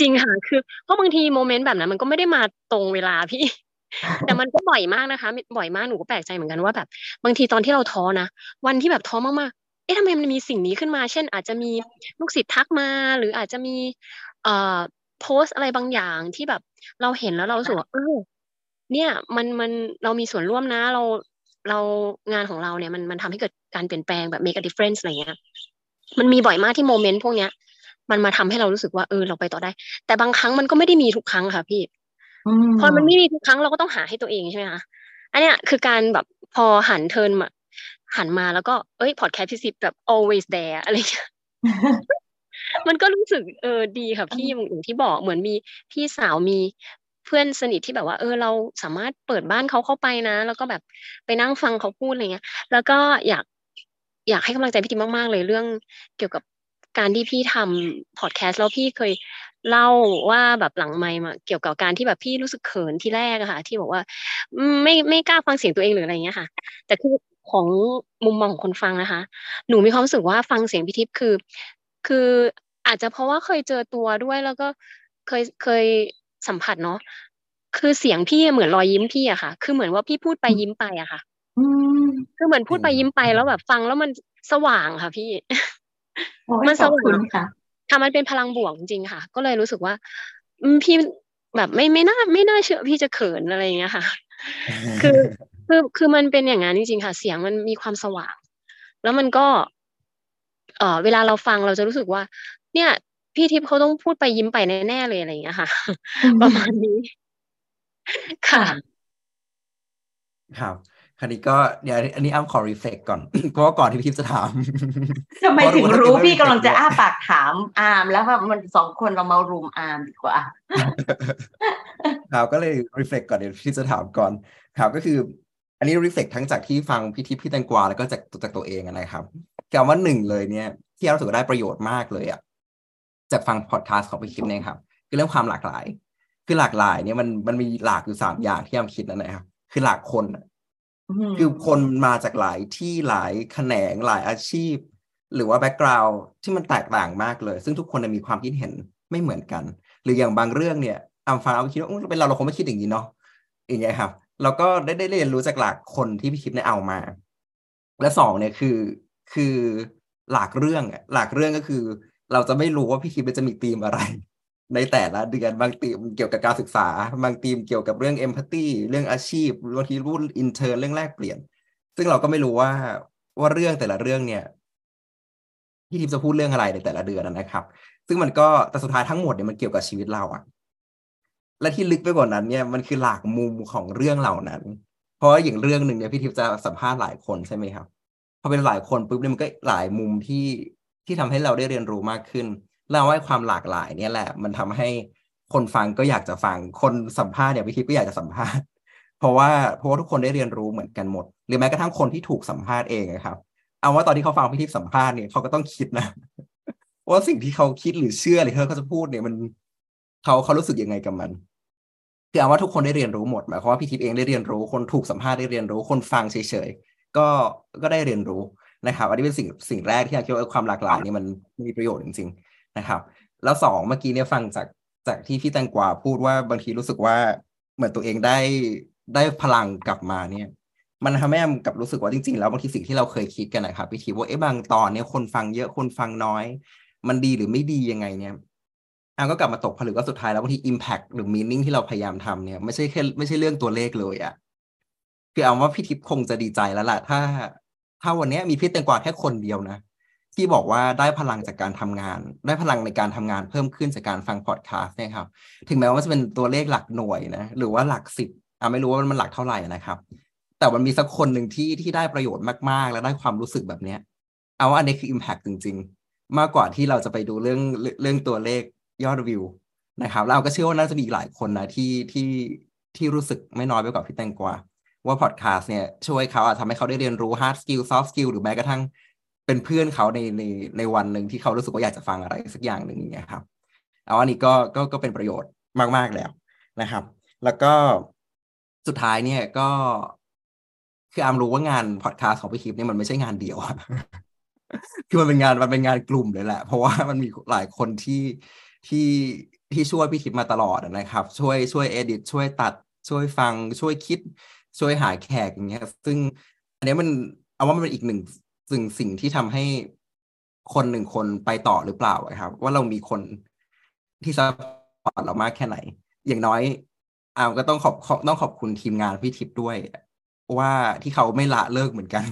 จริงค่ะคือเพราะบางทีโมเมนต์แบบนั้น มันก็ไม่ได้มาตรงเวลาพี่ แต่มันก็บ่อยมากนะคะ บ่อยมากหนูก็แปลกใจเหมือนกันว่าแบบ บางทีตอนที่เราท้อนะวันที่แบบท้อมากๆเอ๊ะทำไมมันมีสิ่งนี้ขึ้นมา เช่น อาจจะมีลูกศิษย์ทักมา หรืออาจจะมีเอ่อโพสอะไรบางอย่างที่แบบ เราเห็นแล้วเราสูว่าเออเนี่ย มันมันเรามีส่วนร่วมนะ เรา เรางานของเราเนี่ยมันมันทำให้เกิดการเปลี่ยนแปลงแบบ make a difference อะไรเงี้ยมันมีบ่อยมากที่โมเมนต์พวกเนี้ย มันมาทำให้เรารู้สึกว่าเออเราไปต่อได้ แต่บางครั้งมันก็ไม่ได้มีทุกครั้งค่ะพี่พอมันไม่มีทุกครั้งเราก็ต้องหาให้ตัวเองใช่ไหมคะอันเนี้ยคือการแบบพอหันเทินมาหันมาแล้วก็เอ้ยพอดแคสต์พิซิปแบบ always there อะไรอย่างเงี้ยมันก็รู้สึกเออดีค่ะพี่อย่างที่บอกเหมือนมีพี่สาวมีเพื่อนสนิทที่แบบว่า เออเราสามารถเปิดบ้านเขาเข้าไปนะ แล้วก็แบบไปนั่งฟังเขาพูดอะไรเงี้ย แล้วก็อยากอยากให้กำลังใจพี่ติมมาก ๆ เลยเรื่องเกี่ยวกับการที่พี่ทำพอดแคสต์แล้วพี่เคยเล่าว่าแบบหลังไมค์มาเกี่ยวกับการที่แบบพี่รู้สึกเขินที่แรกอะค่ะ ที่บอกว่าไม่ไม่กล้าฟังเสียงตัวเองหรืออะไรเงี้ยค่ะ แต่คือของมุมมองของคนฟังนะคะ หนูมีความรู้สึกว่าฟังเสียงพี่ทิพย์คือ คืออาจจะเพราะว่าเคยเจอตัวด้วยแล้วก็เคยเคย สัมผัสเนาะคือเสียงพี่เหมือนรอยยิ้มพี่อะค่ะ คือเหมือนว่าพี่พูดไปยิ้มไปอะค่ะคือเหมือนพูดไปยิ้มไปแล้วแบบฟังแล้วมันสว่างค่ะ พี่มันสว่างค่ะค่ะมันเป็นพลังบวกจริงค่ะ ก็เลยรู้สึกว่าพี่แบบไม่ไม่น่าไม่น่าเชื่อพี่จะเขินอะไรอย่างเงี้ยค่ะ คือคือคือมันเป็นอย่างนั้นจริงๆค่ะ เสียงมันมีความสว่าง แล้วมันก็ เอ่อเวลาเราฟังเราจะรู้สึกว่า เนี่ย พี่ทิพย์เขาต้องพูดไปยิ้มไปแน่ๆเลยอะไรอย่างเงี้ยค่ะ ประมาณนี้ ค่ะครับคันนี้ก็เดี๋ยวอันนี้อ้ำขอรีเฟกก่อน เพราะว่าก่อนที่พี่ทิพย์จะถามทำไมถึงรู้พี่กำลังจะอ้าปากถามอาร์มแล้วว่ามันสองคนเรามารุมอาร์มดีกว่าครับก็เลยรีเฟกก่อนเดี๋ยวพี่จะถามก่อนครับก็คือ อันนี้รีเฟกทั้งจากที่ฟังพี่ทิพย์พี่แตงกวาแล้วก็จากจากตัวเองนะครับคำว่าหนึ่งเลยเนี่ยที่รู้สึกได้ประโยชน์มากเลยอะ จากฟังพอดแคสต์ของพี่ทิพย์เนี่ยครับ คือเรื่องความหลากหลาย คือหลากหลายเนี่ยมันมันมีหลากอยู่สามอย่างที่อามคิดนั่นแหละครับ คือหลากคนคือคนมาจากหลายที่หลายแขนงหลายอาชีพ หรือว่า background ที่มันแตกต่างมากเลย ซึ่งทุกคนมีความคิดเห็นไม่เหมือนกัน หรืออย่างบางเรื่องเนี่ยอามฟังเอาคิดว่าเป็นเราเราคงไม่คิดอย่างนี้เนาะอย่างเงี้ยครับเราก็ได้ได้เรียนรู้จากหลากคนที่พี่ทิพย์เนี่ยเอามา และสองเนี่ยคือคือหลักเรื่องหลักเรื่องก็คือ เราจะไม่รู้ว่าพี่คิดจะมีธีมอะไร ในแต่ละเดือนบางทีมเกี่ยวกับการศึกษา บางทีมเกี่ยวกับเรื่องเอมพัตตีเรื่องอาชีพบางทีรุ่นอินเทอร์เรื่องแรกเปลี่ยน ซึ่งเราก็ไม่รู้ว่าว่าเรื่องแต่ละเรื่องเนี่ยพี่ทีมจะพูดเรื่องอะไรในแต่ละเดือนนะครับ ซึ่งมันก็แต่สุดท้ายทั้งหมดเนี่ยมันเกี่ยวกับชีวิตเราอะและที่ลึกไปกว่านั้นเนี่ยมันคือหลากมุมของเรื่องเหล่านั้น เพราะอย่างเรื่องหนึ่งเนี่ยพี่ทิพย์จะสัมภาษณ์หลายคนใช่ไหมครับพอเป็นหลายคนปุ๊บเนี่ยมันก็หลายมุมที่ ที่ทำให้เราได้เรียนรู้มากขึ้น เราว่าความหลากหลายเนี่ยแหละ มันทำให้คนฟังก็อยากจะฟังคนสัมภาษณ์เนี่ยพี่ทิพย์ก็อยากจะสัมภาษณ์ เพราะว่าเพราะว่าทุกคนได้เรียนรู้เหมือนกันหมด หรือแม้กระทั่งคนที่ถูกสัมภาษณ์เองนะครับ เอาว่าตอนที่เขาฟังพี่ทิพย์สัมภาษณ์เนี่ยเขาก็ต้องคิดนะว่าสิ่งที่เขาคิดหรือเชื่อหรือเขาจะพูดเนี่ยมันเขาเขารู้สึกยังไงกับมันคือเอาว่าทุกคนได้เรียนรู้หมดหมายความว่าพี่ทิพย์เองได้เรียนรู้คนถูกสัมภาษณ์ได้เรียนรู้คนฟังเฉยๆก็ก็ได้เรียนรู้ นะครับ อันนี้เป็นสิ่งสิ่งแรกที่อยากคิดว่าความหลากหลายนี่มันมีประโยชน์จริงๆนะครับ แล้วสองเมื่อกี้เนี่ยฟังจากจากที่พี่แตงกวาพูดว่าบางทีรู้สึกว่าเหมือนตัวเองได้ได้พลังกลับมาเนี่ย มันทำให้แอมกับรู้สึกว่าจริงๆ แล้วบางทีสิ่งที่เราเคยคิดกันนะครับพี่ทีว่าเอ๊ะบางตอนเนี่ยคนฟังเยอะคนฟังน้อย มันดีหรือไม่ดียังไงเนี่ยแอมก็กลับมาตกผลึกว่าสุดท้ายแล้วบางที impact หรือ meaning ที่เราพยายามทำเนี่ยไม่ใช่แค่ไม่ใช่เรื่องตัวเลขเลยอะคือเอาว่าพี่ทิพย์คงจะดีใจแล้วล่ะถ้า ถ้าวันนี้มีพี่แตงกวาแค่คนเดียวนะ ที่บอกว่าได้พลังจากการทำงาน ได้พลังในการทำงานเพิ่มขึ้นจากการฟังพอดแคสต์เนี่ยครับ ถึงแม้ว่าจะเป็นตัวเลขหลักหน่วยนะ หรือว่าหลักสิบอะไม่รู้ว่ามันหลักเท่าไหร่นะครับ แต่มันมีสักคนหนึ่งที่ที่ได้ประโยชน์มากๆ และได้ความรู้สึกแบบเนี้ย เอาว่าอันนี้คือ Impact จริง ๆ มากกว่าที่เราจะไปดูเรื่องเรื่องตัวเลขยอดวิวนะครับเราก็เชื่อว่าน่าจะมีหลายคนนะที่ที่ที่รู้สึกไม่น้อยไปกว่าพี่แตงกวา ว่าพอดแคสต์เนี่ยช่วยเขาอะทำให้เขาได้เรียนรู้ hard skill soft skill หรือแม้กระทั่งเป็นเพื่อนเขาในในในวันหนึ่งที่เขารู้สึกว่าอยากจะฟังอะไรสักอย่างหนึ่งอย่างเงี้ยครับเอาอันนี้ก็ก็ก็เป็นประโยชน์มาก ๆ แล้วนะครับ แล้วก็สุดท้ายเนี่ยก็คืออามรู้ว่างานพอดแคสต์ของพี่คิปเนี่ยมันไม่ใช่งานเดียวคือมันเป็นงานมันเป็นงานกลุ่มเลยแหละ เพราะว่ามันมีหลายคนที่ที่ที่ช่วยพี่คิปมาตลอดนะครับ ช่วยช่วยเอดิตช่วยตัดช่วยฟังช่วยคิด ช่วยหาแขกอย่างเงี้ย ซึ่งอันนี้มันเอาว่ามันเป็นอีกหนึ่งสิ่งสิ่งที่ทำให้คนหนึ่งคนไปต่อหรือเปล่าครับ ว่าเรามีคนที่ support เรามากแค่ไหน อย่างน้อยอามก็ต้องขอบต้องขอบคุณทีมงานพี่ทิพย์ด้วย ว่าที่เขาไม่ละเลิกเหมือนกัน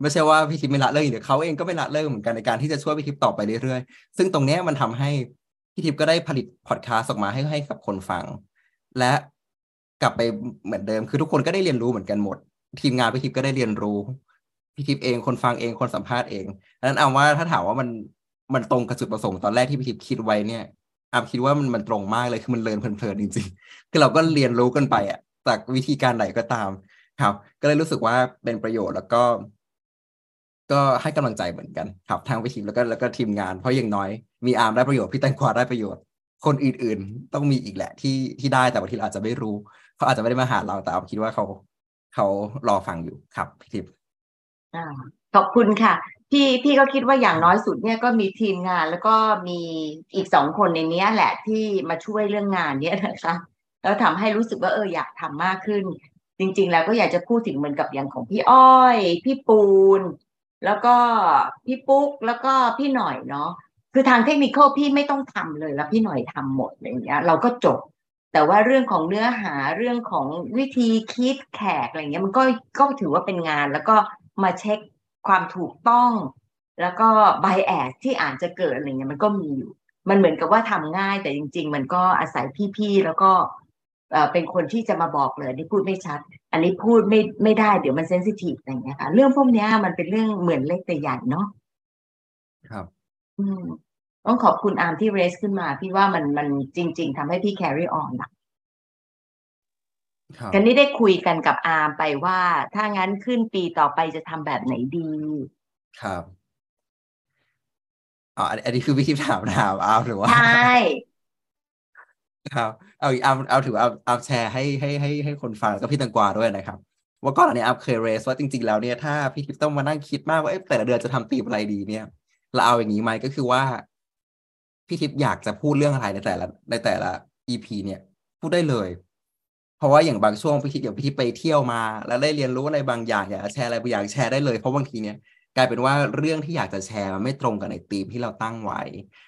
ไม่ใช่ว่าพี่ทิพย์ไม่ละเลิกเดี๋ยวเขาเองก็ไม่ละเลิกเหมือนกันในการที่จะช่วยพี่ทิพย์ต่อไปเรื่อยๆ ซึ่งตรงนี้มันทำให้พี่ทิพย์ก็ได้ผลิตพอดคาสต์ออกมาให้ให้กับคนฟัง และ กลับไปเหมือนเดิม คือทุกคนก็ได้เรียนรู้เหมือนกันหมด ทีมงานพี่ทิพย์ก็ได้เรียนรู้พี่ทิพย์เองคนฟังเองคนสัมภาษณ์เองดังนั้นเอาว่าถ้าถามว่ามันมันตรงกับจุดประสงค์ตอนแรกที่พี่ทิพย์คิดไว้เนี่ยอามคิดว่ามันมันตรงมากเลยคือมันเลินเพลินๆจริงๆคือเราก็เรียนรู้กันไปอะจากวิธีการไหนก็ตามครับ ก็เลยรู้สึกว่าเป็นประโยชน์แล้วก็ ก็ให้กำลังใจเหมือนกัน ครับทางวิธีแล้วก็แล้วก็ทีมงานเพราะอย่างน้อย มีอาร์มได้ประโยชน์พี่แตงกวาได้ประโยชน์ คนอื่นๆ ต้องมีอีกแหละที่ที่ได้แต่บางทีอาจจะไม่รู้ เขาอาจจะไม่ได้มาหาเราแต่เอาคิดว่าเขาเขารอฟังอยู่ครับพี่ทิพย์ขอบคุณค่ะ พี่พี่ก็คิดว่าอย่างน้อยสุดเนี่ยก็มีทีมงาน แล้วก็มีอีกสองคนในนี้แหละที่มาช่วยเรื่องงานเนี้ยนะคะแล้วทำให้รู้สึกว่าเอออยากทำมากขึ้น จริง ๆ แล้วก็อยากจะพูดถึงเหมือนกับอย่างของพี่อ้อย พี่ปูน แล้วก็พี่ปุ๊กแล้วก็พี่หน่อยเนาะคือทางเทคนิคพี่ไม่ต้องทำเลยแล้วพี่หน่อยทำหมดอะไรเงี้ย เราก็จบ แต่ว่าเรื่องของเนื้อหาเรื่องของวิธีคิดแขกอะไรเงี้ยมันก็ก็ถือว่าเป็นงาน แล้วก็มาเช็คความถูกต้อง แล้วก็ไบแอสที่อาจจะเกิดอะไรเงี้ยมันก็มีอยู่ มันเหมือนกับว่าทำง่ายแต่จริง ๆ มันก็อาศัยพี่ๆแล้วก็เป็นคนที่จะมาบอกเลยที่พูดไม่ชัด อันนี้พูดไม่ไม่ได้เดี๋ยวมันเซนซิทีฟอะไรเงี้ยค่ะเรื่องพวกนี้มันเป็นเรื่องเหมือนเล็กแต่ใหญ่เนาะครับ อืม ต้องขอบคุณอาร์มที่เรสขึ้นมา พี่ว่ามันมันจริง ๆทำให้พี่แคริออนอะกันนี้ได้คุยกันกับอาร์มไปว่า ถ้างั้นขึ้นปีต่อไปจะทำแบบไหนดี ครับอ๋ออันนี้คือวิธีถามถามอาร์มหรือว่าใช่ครับเอาเอาเอาถือเอาเอาแชร์ให้ให้ให้ให้คนฟังก็พี่ตังกวาด้วยนะครับว่าก่อนอันนี้อาเคยเรสว่าจริง ๆ แล้วเนี่ยถ้าพี่ทิพต้องมานั่งคิดมากว่าแต่ละเดือนจะทำตีมอะไรดีเนี่ยเราเอาอย่างนี้ไหมก็คือว่า พี่ทิพย์อยากจะพูดเรื่องอะไรในแต่ละในแต่ละ EP เนี่ย พูดได้เลย เพราะว่าอย่างบางช่วงพี่คิดอย่างพี่ทิพย์ไปเที่ยวมา แล้วได้เรียนรู้อะไรบางอย่างอยากแชร์อะไรบางอย่างแชร์ได้เลยเพราะบางทีเนี่ยกลายเป็นว่าเรื่องที่อยากจะแชร์มันไม่ตรงกับในธีมที่เราตั้งไว้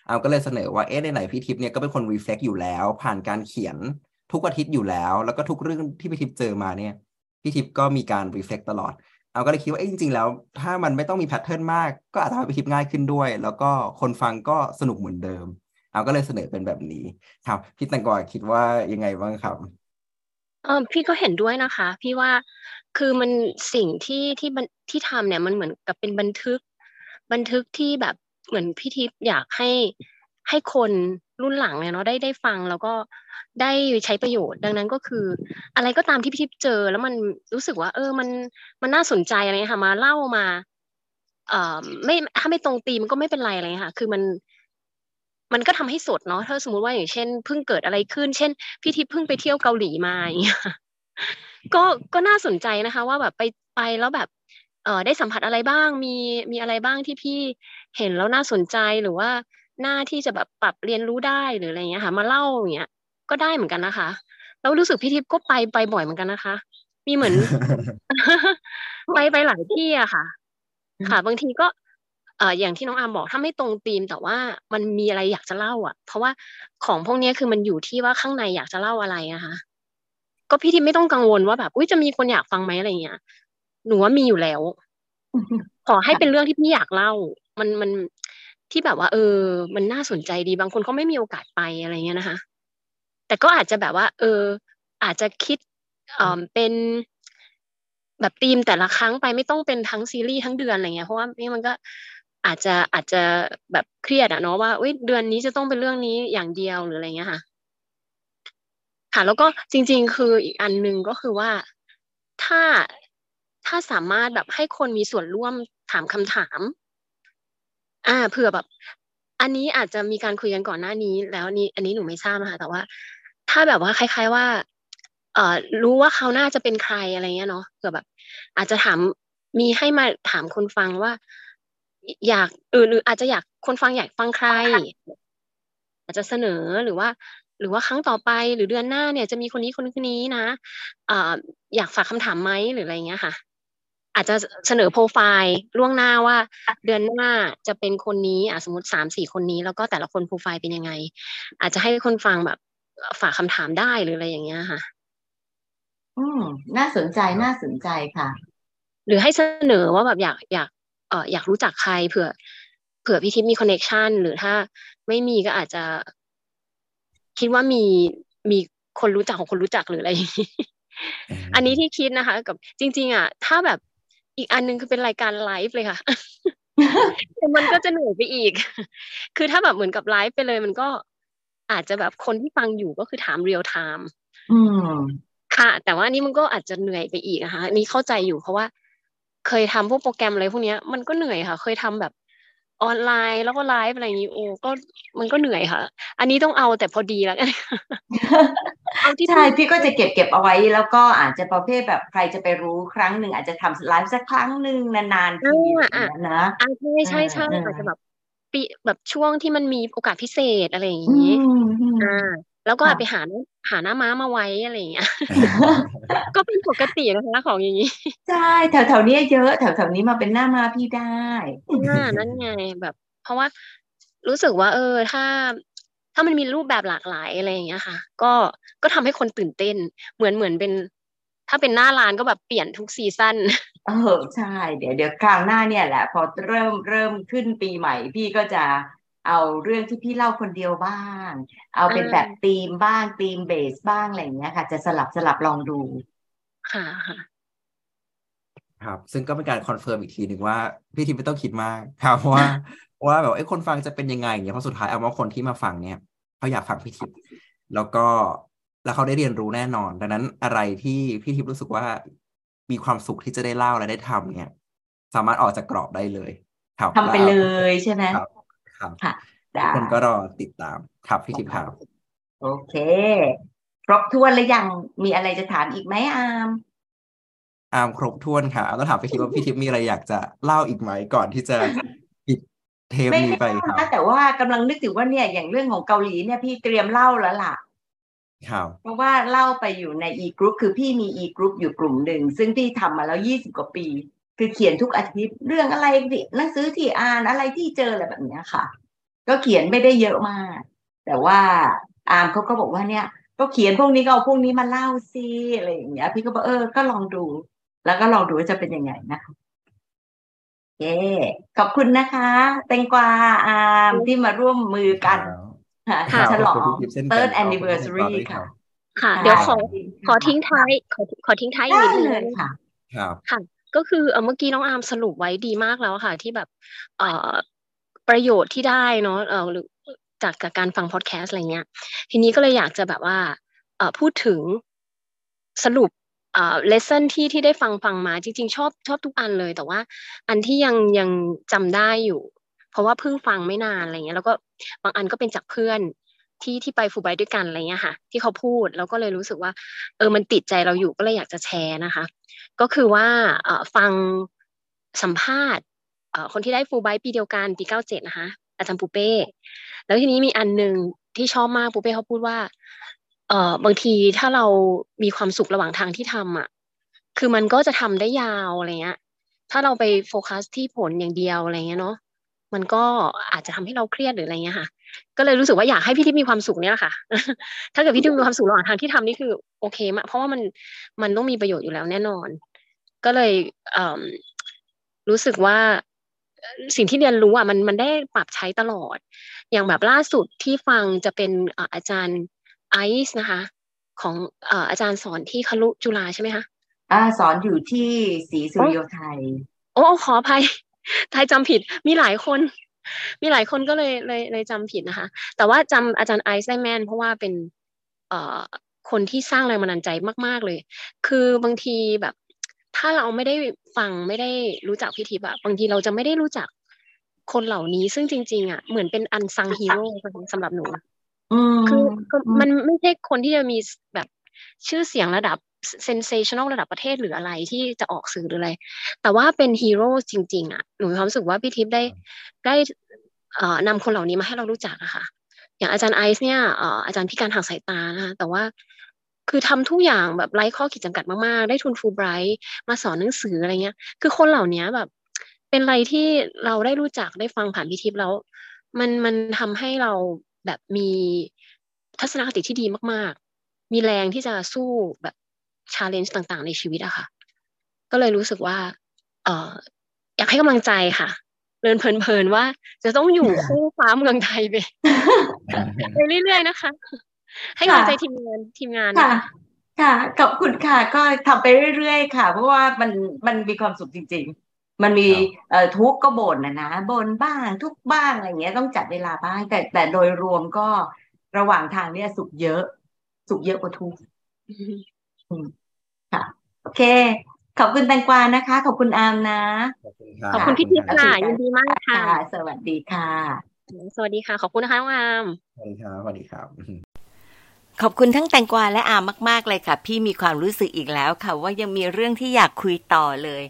เอาก็เลยเสนอว่าเอ๊ะไหนๆพี่ทิพย์เนี่ยก็เป็นคน reflect อยู่แล้ว ผ่านการเขียนทุกอาทิตย์อยู่แล้ว แล้วก็ทุกเรื่องที่พี่ทิพย์เจอมาเนี่ยพี่ทิพย์ก็มีการ reflect ตลอด เอาก็เลยคิดว่าเอ๊ะจริง ๆ แล้ว ถ้ามันไม่ต้องมีแพทเทิร์นมาก ก็อาจจะทำให้พี่ทิพย์ง่ายขึ้นด้วย แล้วก็คนฟังก็สนุกเหมือนเดิม เอาก็เลยเสนอเป็นแบบนี้ครับพี่ตังกอคิดว่ายังไงบ้างครับเออพี่ก็เห็นด้วยนะคะ พี่ว่าคือมันสิ่งที่ที่ที่ทำเนี่ยมันเหมือนกับเป็นบันทึก บันทึกที่แบบเหมือนพี่ทิพย์อยากให้ให้คน รุ่นหลังเนี่ยเนาะได้ได้ฟังแล้วก็ได้ใช้ประโยชน์ ดังนั้นก็คือ อะไรก็ตามที่พี่ทิพย์เจอ แล้วมันรู้สึกว่า เออมันมันน่าสนใจอะไรค่ะมาเล่ามา เอ่อไม่ถ้าไม่ตรงตีมันก็ไม่เป็นไรอะไรเงี้ยค่ะ คือมัน มันก็ทำให้สดเนาะถ้าสมมติว่าอย่างเช่นเพิ่งเกิดอะไรขึ้น เช่นพี่ทิพย์เพิ่งไปเที่ยวเกาหลีมาอย่างเงี้ยก็ก็น่าสนใจนะคะ ว่าแบบไปไปแล้วแบบเอ่อได้สัมผัสอะไรบ้างมีมีอะไรบ้างที่พี่เห็นแล้วน่าสนใจหรือว่า หน้าที่จะแบบปรับเรียนรู้ได้หรืออะไรเงี้ยค่ะ มาเล่าอย่างเงี้ย ก็ได้เหมือนกันนะคะ แล้วรู้สึกพี่ทิพย์ก็ไปไปบ่อยเหมือนกันนะคะ มีเหมือน ไปไปหลายที่อะค่ะ ค่ะ บางทีก็เอ่ออย่างที่น้องอาร์มบอกถ้าไม่ตรงธีม แต่ว่ามันมีอะไรอยากจะเล่า อะ เพราะว่าของพวกนี้คือมันอยู่ที่ว่าข้างในอยากจะเล่าอะไรนะคะก็พี่ทิพย์ไม่ต้องกังวลว่าแบบอุ้ยจะมีคนอยากฟังไหมอะไรเงี้ยหนูว่ามีอยู่แล้ว ขอให้เป็นเรื่องที่พี่อยากเล่า มันมัน ที่แบบว่าเออ มันน่าสนใจดีบางคนก็ไม่มีโอกาสไปอะไรเงี้ยนะคะ แต่ก็อาจจะแบบว่า เออ อาจจะคิดเออเป็นแบบธีมแต่ละครั้งไปไม่ต้องเป็นทั้งซีรีส์ทั้งเดือนอะไรเงี้ยเพราะว่านี่มันก็อาจจะอาจจะแบบเครียดอะเนาะว่าเอ้ยเดือนนี้จะต้องเป็นเรื่องนี้อย่างเดียวหรืออะไรเงี้ยค่ะค่ะ แล้วก็จริง ๆ คืออีกอันหนึ่งก็คือว่าถ้าถ้าสามารถแบบให้คนมีส่วนร่วมถามคำถาม อ่าเผื่อแบบ อันนี้อาจจะมีการคุยกันก่อนหน้านี้ แล้วนี่อันนี้หนูไม่ทราบนะคะแต่ว่า ถ้าแบบว่าคล้าย ๆว่า เอ่อรู้ว่าเขาน่าจะเป็นใครอะไรเงี้ยเนาะเผื่อแบบ อาจจะถามมีให้มาถามคนฟังว่า อยากเออหรืออาจจะอยากคนฟังอยากฟังใคร อาจจะเสนอหรือว่า หรือว่าครั้งต่อไปหรือเดือนหน้าเนี่ยจะมีคนนี้คนนี้นะเอ่ออยากฝากคำถามไหมหรืออะไรเงี้ยค่ะ อาจจะเสนอโปรไฟล์ล่วงหน้าว่า เดือนหน้าจะเป็นคนนี้อะสมมติสามสี่คนนี้ แล้วก็แต่ละคนโปรไฟล์เป็นยังไง อาจจะให้คนฟังแบบฝากคำถามได้หรืออะไรอย่างเงี้ยค่ะ อืม น่าสนใจน่าสนใจค่ะ หรือให้เสนอว่าแบบอยากอยากเอ่ออยากรู้จักใครเผื่อเผื่อพี่ทิพย์มีคอนเน c t ชันหรือถ้าไม่มีก็อาจจะ คิดว่ามีมีคนรู้จักของคนรู้จักหรืออะไรอย่างนี้อันนี้ที่คิดนะคะ กับจริง ๆ อะ ถ้าแบบ อีกอันนึงคือเป็นรายการไลฟ์เลยค่ะมันก็จะเหนื่อยไปอีก คือถ้าแบบเหมือนกับไลฟ์ไปเลย มันก็อาจจะแบบคนที่ฟังอยู่ก็คือถาม real time อืมค่ะ แต่ว่านี่มันก็อาจจะเหนื่อยไปอีกนะคะนี่เข้าใจอยู่เพราะว่า เคยทำพวกโปรแกรมอะไรพวกเนี้ย มันก็เหนื่อยค่ะ เคยทำแบบ ออนไลน์แล้วก็ไลฟ์อะไรอย่างนี้โอ้ก็มันก็เหนื่อยค่ะ อันนี้ต้องเอาแต่พอดีแล้วกันเอาที่ใช่พี่ก็จะเก็บเก็บเอาไว้ แล้วก็อาจจะประเภทแบบใครจะไปรู้ครั้งหนึ่งอาจจะทำไลฟ์สักครั้งหนึ่งนานๆทีอย่างเงี้ยนะอ่าใช่ใช่ใช่เออเอออาจจะแบบปีแบบช่วงที่มันมีโอกาสพิเศษอะไรอย่างอืนี้มอืมอ่า แล้วก็ค่ะไปหาหาหน้าม้ามาไว้อะไรอย่างเงี้ย ก็เป็นปกตินะคะของอย่างนี้ใช่แถวแถวๆเนี้ยเยอะแถวแถวๆนี้มาเป็นหน้ามาพี่ได้อ่านั่นไงแบบ เพราะว่ารู้สึกว่า เออ ถ้า ถ้ามันมีรูปแบบหลากหลายอะไรอย่างเงี้ยค่ะ ก็ก็ทำให้คนตื่นเต้น เหมือนเหมือนเป็น ถ้าเป็นหน้าร้านก็แบบเปลี่ยนทุกซีซั่นเออใช่ เดี๋ยวเดี๋ยวคราวหน้าเนี่ยแหละ พอเริ่มเริ่มขึ้นปีใหม่พี่ก็จะ เอาเรื่องที่พี่เล่าคนเดียวบ้าง เอาเป็นอ่าแบบธีมบ้างธีมเบสบ้างอะไรอย่างเงี้ยค่ะ จะสลับสลับลองดู ค่ะค่ะครับ ซึ่งก็เป็นการ confirm อีกทีหนึ่งว่า พี่ทิพย์ไม่ต้องคิดมากครับว่าว่าแบบไอ้ยคนฟังจะเป็นยังไงอย่างเงี้ยเพราะสุดท้ายเอาว่าคนที่มาฟังเนี่ยเขาอยากฟังพี่ทิพย์แล้วก็แล้วเขาได้เรียนรู้แน่นอน ดังนั้นอะไรที่พี่ทิพย์รู้สึกว่ามีความสุขที่จะได้เล่าและได้ทำเนี่ย สามารถออกจากกรอบได้เลย ครับทำไปแล้วเลยใช่ไหม ครับครับค่ะได้ทุกคนก็รอติดตามครับพี่ทิพย์ครับโอเค ครบถ้วนหรือยังมีอะไรจะถามอีกไหมอามอามครบถ้วนค่ะต้องถามพี่ทิพย์ว่าพี่ทิพย์มีอะไรอยากจะเล่าอีกไหมก่อนที่จะปิดเทปไม่นี้ไม่ไปเล่าครับนะแต่ว่ากำลังนึกถึงว่าเนี่ยอย่างเรื่องของเกาหลีเนี่ยพี่เตรียมเล่าแล้วล่ะครับเพราะว่าเล่าไปอยู่ใน e group คือพี่มี e group อยู่กลุ่มหนึ่ง ซึ่งพี่ทำมาแล้วยี่สิบกว่าปี คือเขียนทุกอาทิตย์เรื่องอะไรที่หนังสือที่อ่านอะไรที่เจออะไรแบบเนี้ยค่ะ ก็เขียนไม่ได้เยอะมาก แต่ว่าอามเขาก็บอกว่าเนี่ย ก็เขียนพวกนี้ก็เอาพวกนี้มาเล่าซิอะไรอย่างเงี้ย พี่ก็บอกเออก็ลองดู แล้วก็ลองดูว่าจะเป็นยังไงนะคะเย้ขอบคุณนะคะ แตงกวาอามที่มาร่วมมือกันครับค่ะฉลอขอบงคุณพี่ทิพย์เช่นกัน third ขอบคุณ anniversary พี่ทิพย์ต่อด้วยค่ะค่ะ ค่ะ เดี๋ยวขอขอบคุณค่ะขอทิ้งท้ายขอขอทิ้งท้ายอีกได้นิดนึงเลยค่ะ ครับค่ะ ก็คือเออเมื่อกี้น้องอาร์มสรุปไว้ดีมากแล้วค่ะ ที่แบบเอ่อประโยชน์ที่ได้เนาะเออหรือจากจากการฟังพอดแคสต์อะไรเงี้ย ทีนี้ก็เลยอยากจะแบบว่าเอ่อพูดถึงสรุปเอ่อเลสเซ่นที่ที่ได้ฟังฟังมาจริง ๆ ชอบชอบทุกอันเลย แต่ว่าอันที่ยังยังจำได้อยู่ เพราะว่าเพิ่งฟังไม่นานอะไรเงี้ยแล้วก็บางอันก็เป็นจากเพื่อน ที่ที่ไปฟูไบด้วยกันอะไรเงี้ยค่ะ ที่เขาพูดแล้วก็เลยรู้สึกว่า เออมันติดใจเราอยู่ก็เลยอยากจะแชร์นะคะ ก็คือว่าฟังสัมภาษณ์คนที่ได้ฟูไบปีเดียวกันปีเก้าเจ็ดนะคะ อาจารย์ปูเป้แล้วทีนี้มีอันหนึ่งที่ชอบมากปูเป้เขาพูดว่าเออบางทีถ้าเรามีความสุขระหว่างทางที่ทำอะคือมันก็จะทำได้ยาวอะไรเงี้ย ถ้าเราไปโฟกัสที่ผลอย่างเดียวอะไรเงี้ยเนาะมันก็อาจจะทำให้เราเครียดหรืออะไรเงี้ยค่ะ ก็เลยรู้สึกว่าอยากให้พี่ทิพย์มีความสุขเนี่ยค่ะ ถ้าเกิดพี่ทิพย์มีความสุขระหว่างทางที่ทำนี่คือโอเคมากเพราะว่ามันมันต้องมีประโยชน์อยู่แล้วแน่นอน ก็เลยเอ่อรู้สึกว่าสิ่งที่เรียนรู้อะมันมันได้ปรับใช้ตลอด อย่างแบบล่าสุดที่ฟังจะเป็นอาจารย์ไอซ์นะคะ ของอาจารย์สอนที่คลุจุฬาใช่ไหมคะอ่าสอนอยู่ที่ศรีสุริโยไทย โอ้ขออภัยไทยจำผิดมีหลายคน มีหลายคนก็เลยเลยเลยจำผิดนะคะ แต่ว่าจำอาจารย์ไอซ์ได้แม่นเพราะว่าเป็นเอ่อคนที่สร้างแรงบันดาลใจมาก ๆเลย คือบางทีแบบ ถ้าเราไม่ได้ฟังไม่ได้รู้จักพี่ทิพย์แบบบางทีเราจะไม่ได้รู้จักคนเหล่านี้ ซึ่งจริง ๆ อะ เหมือนเป็น unsung hero สำหรับหนูคือมันไม่ใช่คนที่จะมีแบบชื่อเสียงระดับ เซนเซชัน a ลระดับประเทศหรืออะไรที่จะออกสื่อหรืออะไร แต่ว่าเป็นฮีโร่จริง ๆ อะ หนูมีความรู้สึกว่าพี่ทิพย์ได้ได้เอ่อนำคนเหล่านี้มาให้เรารู้จักอะค่ะ อย่างอาจารย์ไอซ์เนี่ยเอ่ออาจารย์พิการทางสายตานะคะแต่ว่าคือทำทุกอย่างแบบไร้ข้อขีดจำกัดมากๆ ได้ทุนฟูไบรท์มาสอนหนังสืออะไรเงี้ย คือคนเหล่านี้แบบ เป็นอะไรที่เราได้รู้จักได้ฟังผ่านพี่ทิพย์แล้ว มันมันทำให้เราแบบมีทัศนคติที่ดีมาก ๆ มีแรงที่จะสู้แบบ ชาเลนจ์ต่างๆ ในชีวิตอะค่ะ ก็เลยรู้สึกว่า เอออยากให้กำลังใจค่ะเดินเพลินๆว่า จะต้องอยู่คู่ฟ้าเมืองไทยไปไปเรื่อยๆนะคะ ให้กำลังใจทีมงานทีมงานค่ะค่ะขอบคุณค่ะก็ทำไปเรื่อยๆค่ะ เพราะว่ามันมันมีความสุขจริง ๆ มันมีเอ่อทุกก็บ่นนะนะบ่นบ้างทุกบ้างอะไรเงี้ยต้องจัดเวลาบ้างแต่แต่โดยรวมก็ระหว่างทางเนี่ยสุขเยอะ สุขเยอะกว่าทุก ค่ะ โอเค ขอบคุณแตงกวานะคะ ขอบคุณอามนะ ขอบคุณพี่ทิพย์ค่ะ ยินดีมากค่ะ สวัสดีค่ะ สวัสดีค่ะ ขอบคุณนะคะน้องอามสวัสดีครับสวัสดีครับขอบคุณทั้งแตงกวาและอามมาก ๆ เลยค่ะ พี่มีความรู้สึกอีกแล้วค่ะ ว่ายังมีเรื่องที่อยากคุยต่อเลย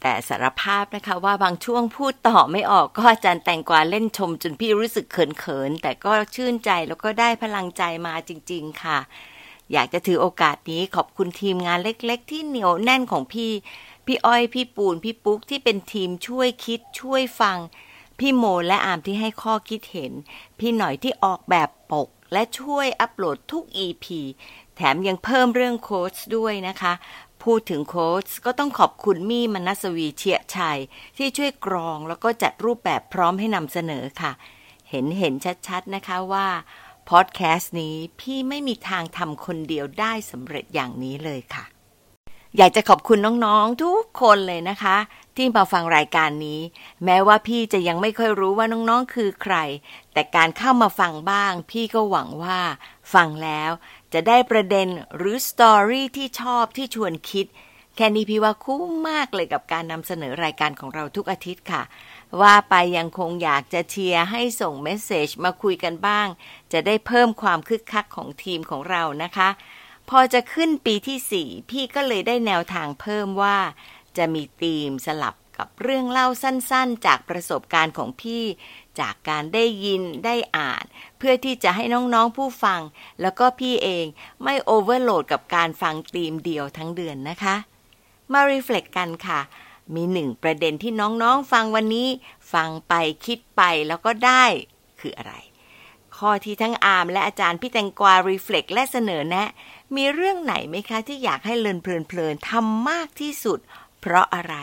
แต่สารภาพนะคะว่าบางช่วงพูดต่อไม่ออกก็อาจารย์แตงกวาเล่นชมจนพี่รู้สึกเขิน ๆ แต่ก็ชื่นใจแล้วก็ได้พลังใจมาจริง ๆ ค่ะ อยากจะถือโอกาสนี้ขอบคุณทีมงานเล็ก ๆ ที่เหนียวแน่นของพี่ พี่อ้อยพี่ปูน พี่ปุ๊กที่เป็นทีมช่วยคิดช่วยฟัง พี่โมและอามที่ให้ข้อคิดเห็น พี่หน่อยที่ออกแบบปก และช่วยอัปโหลดทุก EP แถมยังเพิ่มเรื่องโค้ชด้วยนะคะ พูดถึงโค้ชก็ต้องขอบคุณมี่มนัสวีเชียชัย ที่ช่วยกรองแล้วก็จัดรูปแบบพร้อมให้นำเสนอค่ะ เห็นเห็นชัดๆนะคะว่า พอดแคสต์นี้พี่ไม่มีทางทำคนเดียวได้สำเร็จอย่างนี้เลยค่ะ อยากจะขอบคุณน้องๆทุกคนเลยนะคะ ที่มาฟังรายการนี้ แม้ว่าพี่จะยังไม่ค่อยรู้ว่าน้องๆคือใคร แต่การเข้ามาฟังบ้าง พี่ก็หวังว่า ฟังแล้วจะได้ประเด็นหรือสตอรี่ที่ชอบที่ชวนคิด แค่นี้พี่ว่าคุ้มมากเลยกับการนำเสนอรายการของเราทุกอาทิตย์ค่ะ ว่าไปยังคงอยากจะเชียร์ให้ส่งเมสเซจมาคุยกันบ้าง จะได้เพิ่มความคึกคักของทีมของเรานะคะ พอจะขึ้นปีที่สี่พี่ก็เลยได้แนวทางเพิ่มว่า จะมีธีมสลับกับเรื่องเล่าสั้นๆ จากประสบการณ์ของพี่ จากการได้ยินได้อ่าน เพื่อที่จะให้น้องๆผู้ฟัง แล้วก็พี่เองไม่ overload กับการฟังธีมเดียวทั้งเดือนนะคะ มา reflect กันค่ะ มีหนึ่งประเด็นที่น้องๆฟังวันนี้ ฟังไปคิดไปแล้วก็ได้ คืออะไร ข้อที่ทั้งอาร์มและอาจารย์พี่แตงกวา reflect และเสนอแนะ มีเรื่องไหนไหมคะที่อยากให้ Learn เพลินๆทำมากที่สุด เพราะอะไร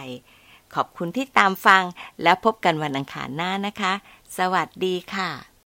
ขอบคุณที่ตามฟังแล้วพบกันวันอังคารหน้านะคะ สวัสดีค่ะ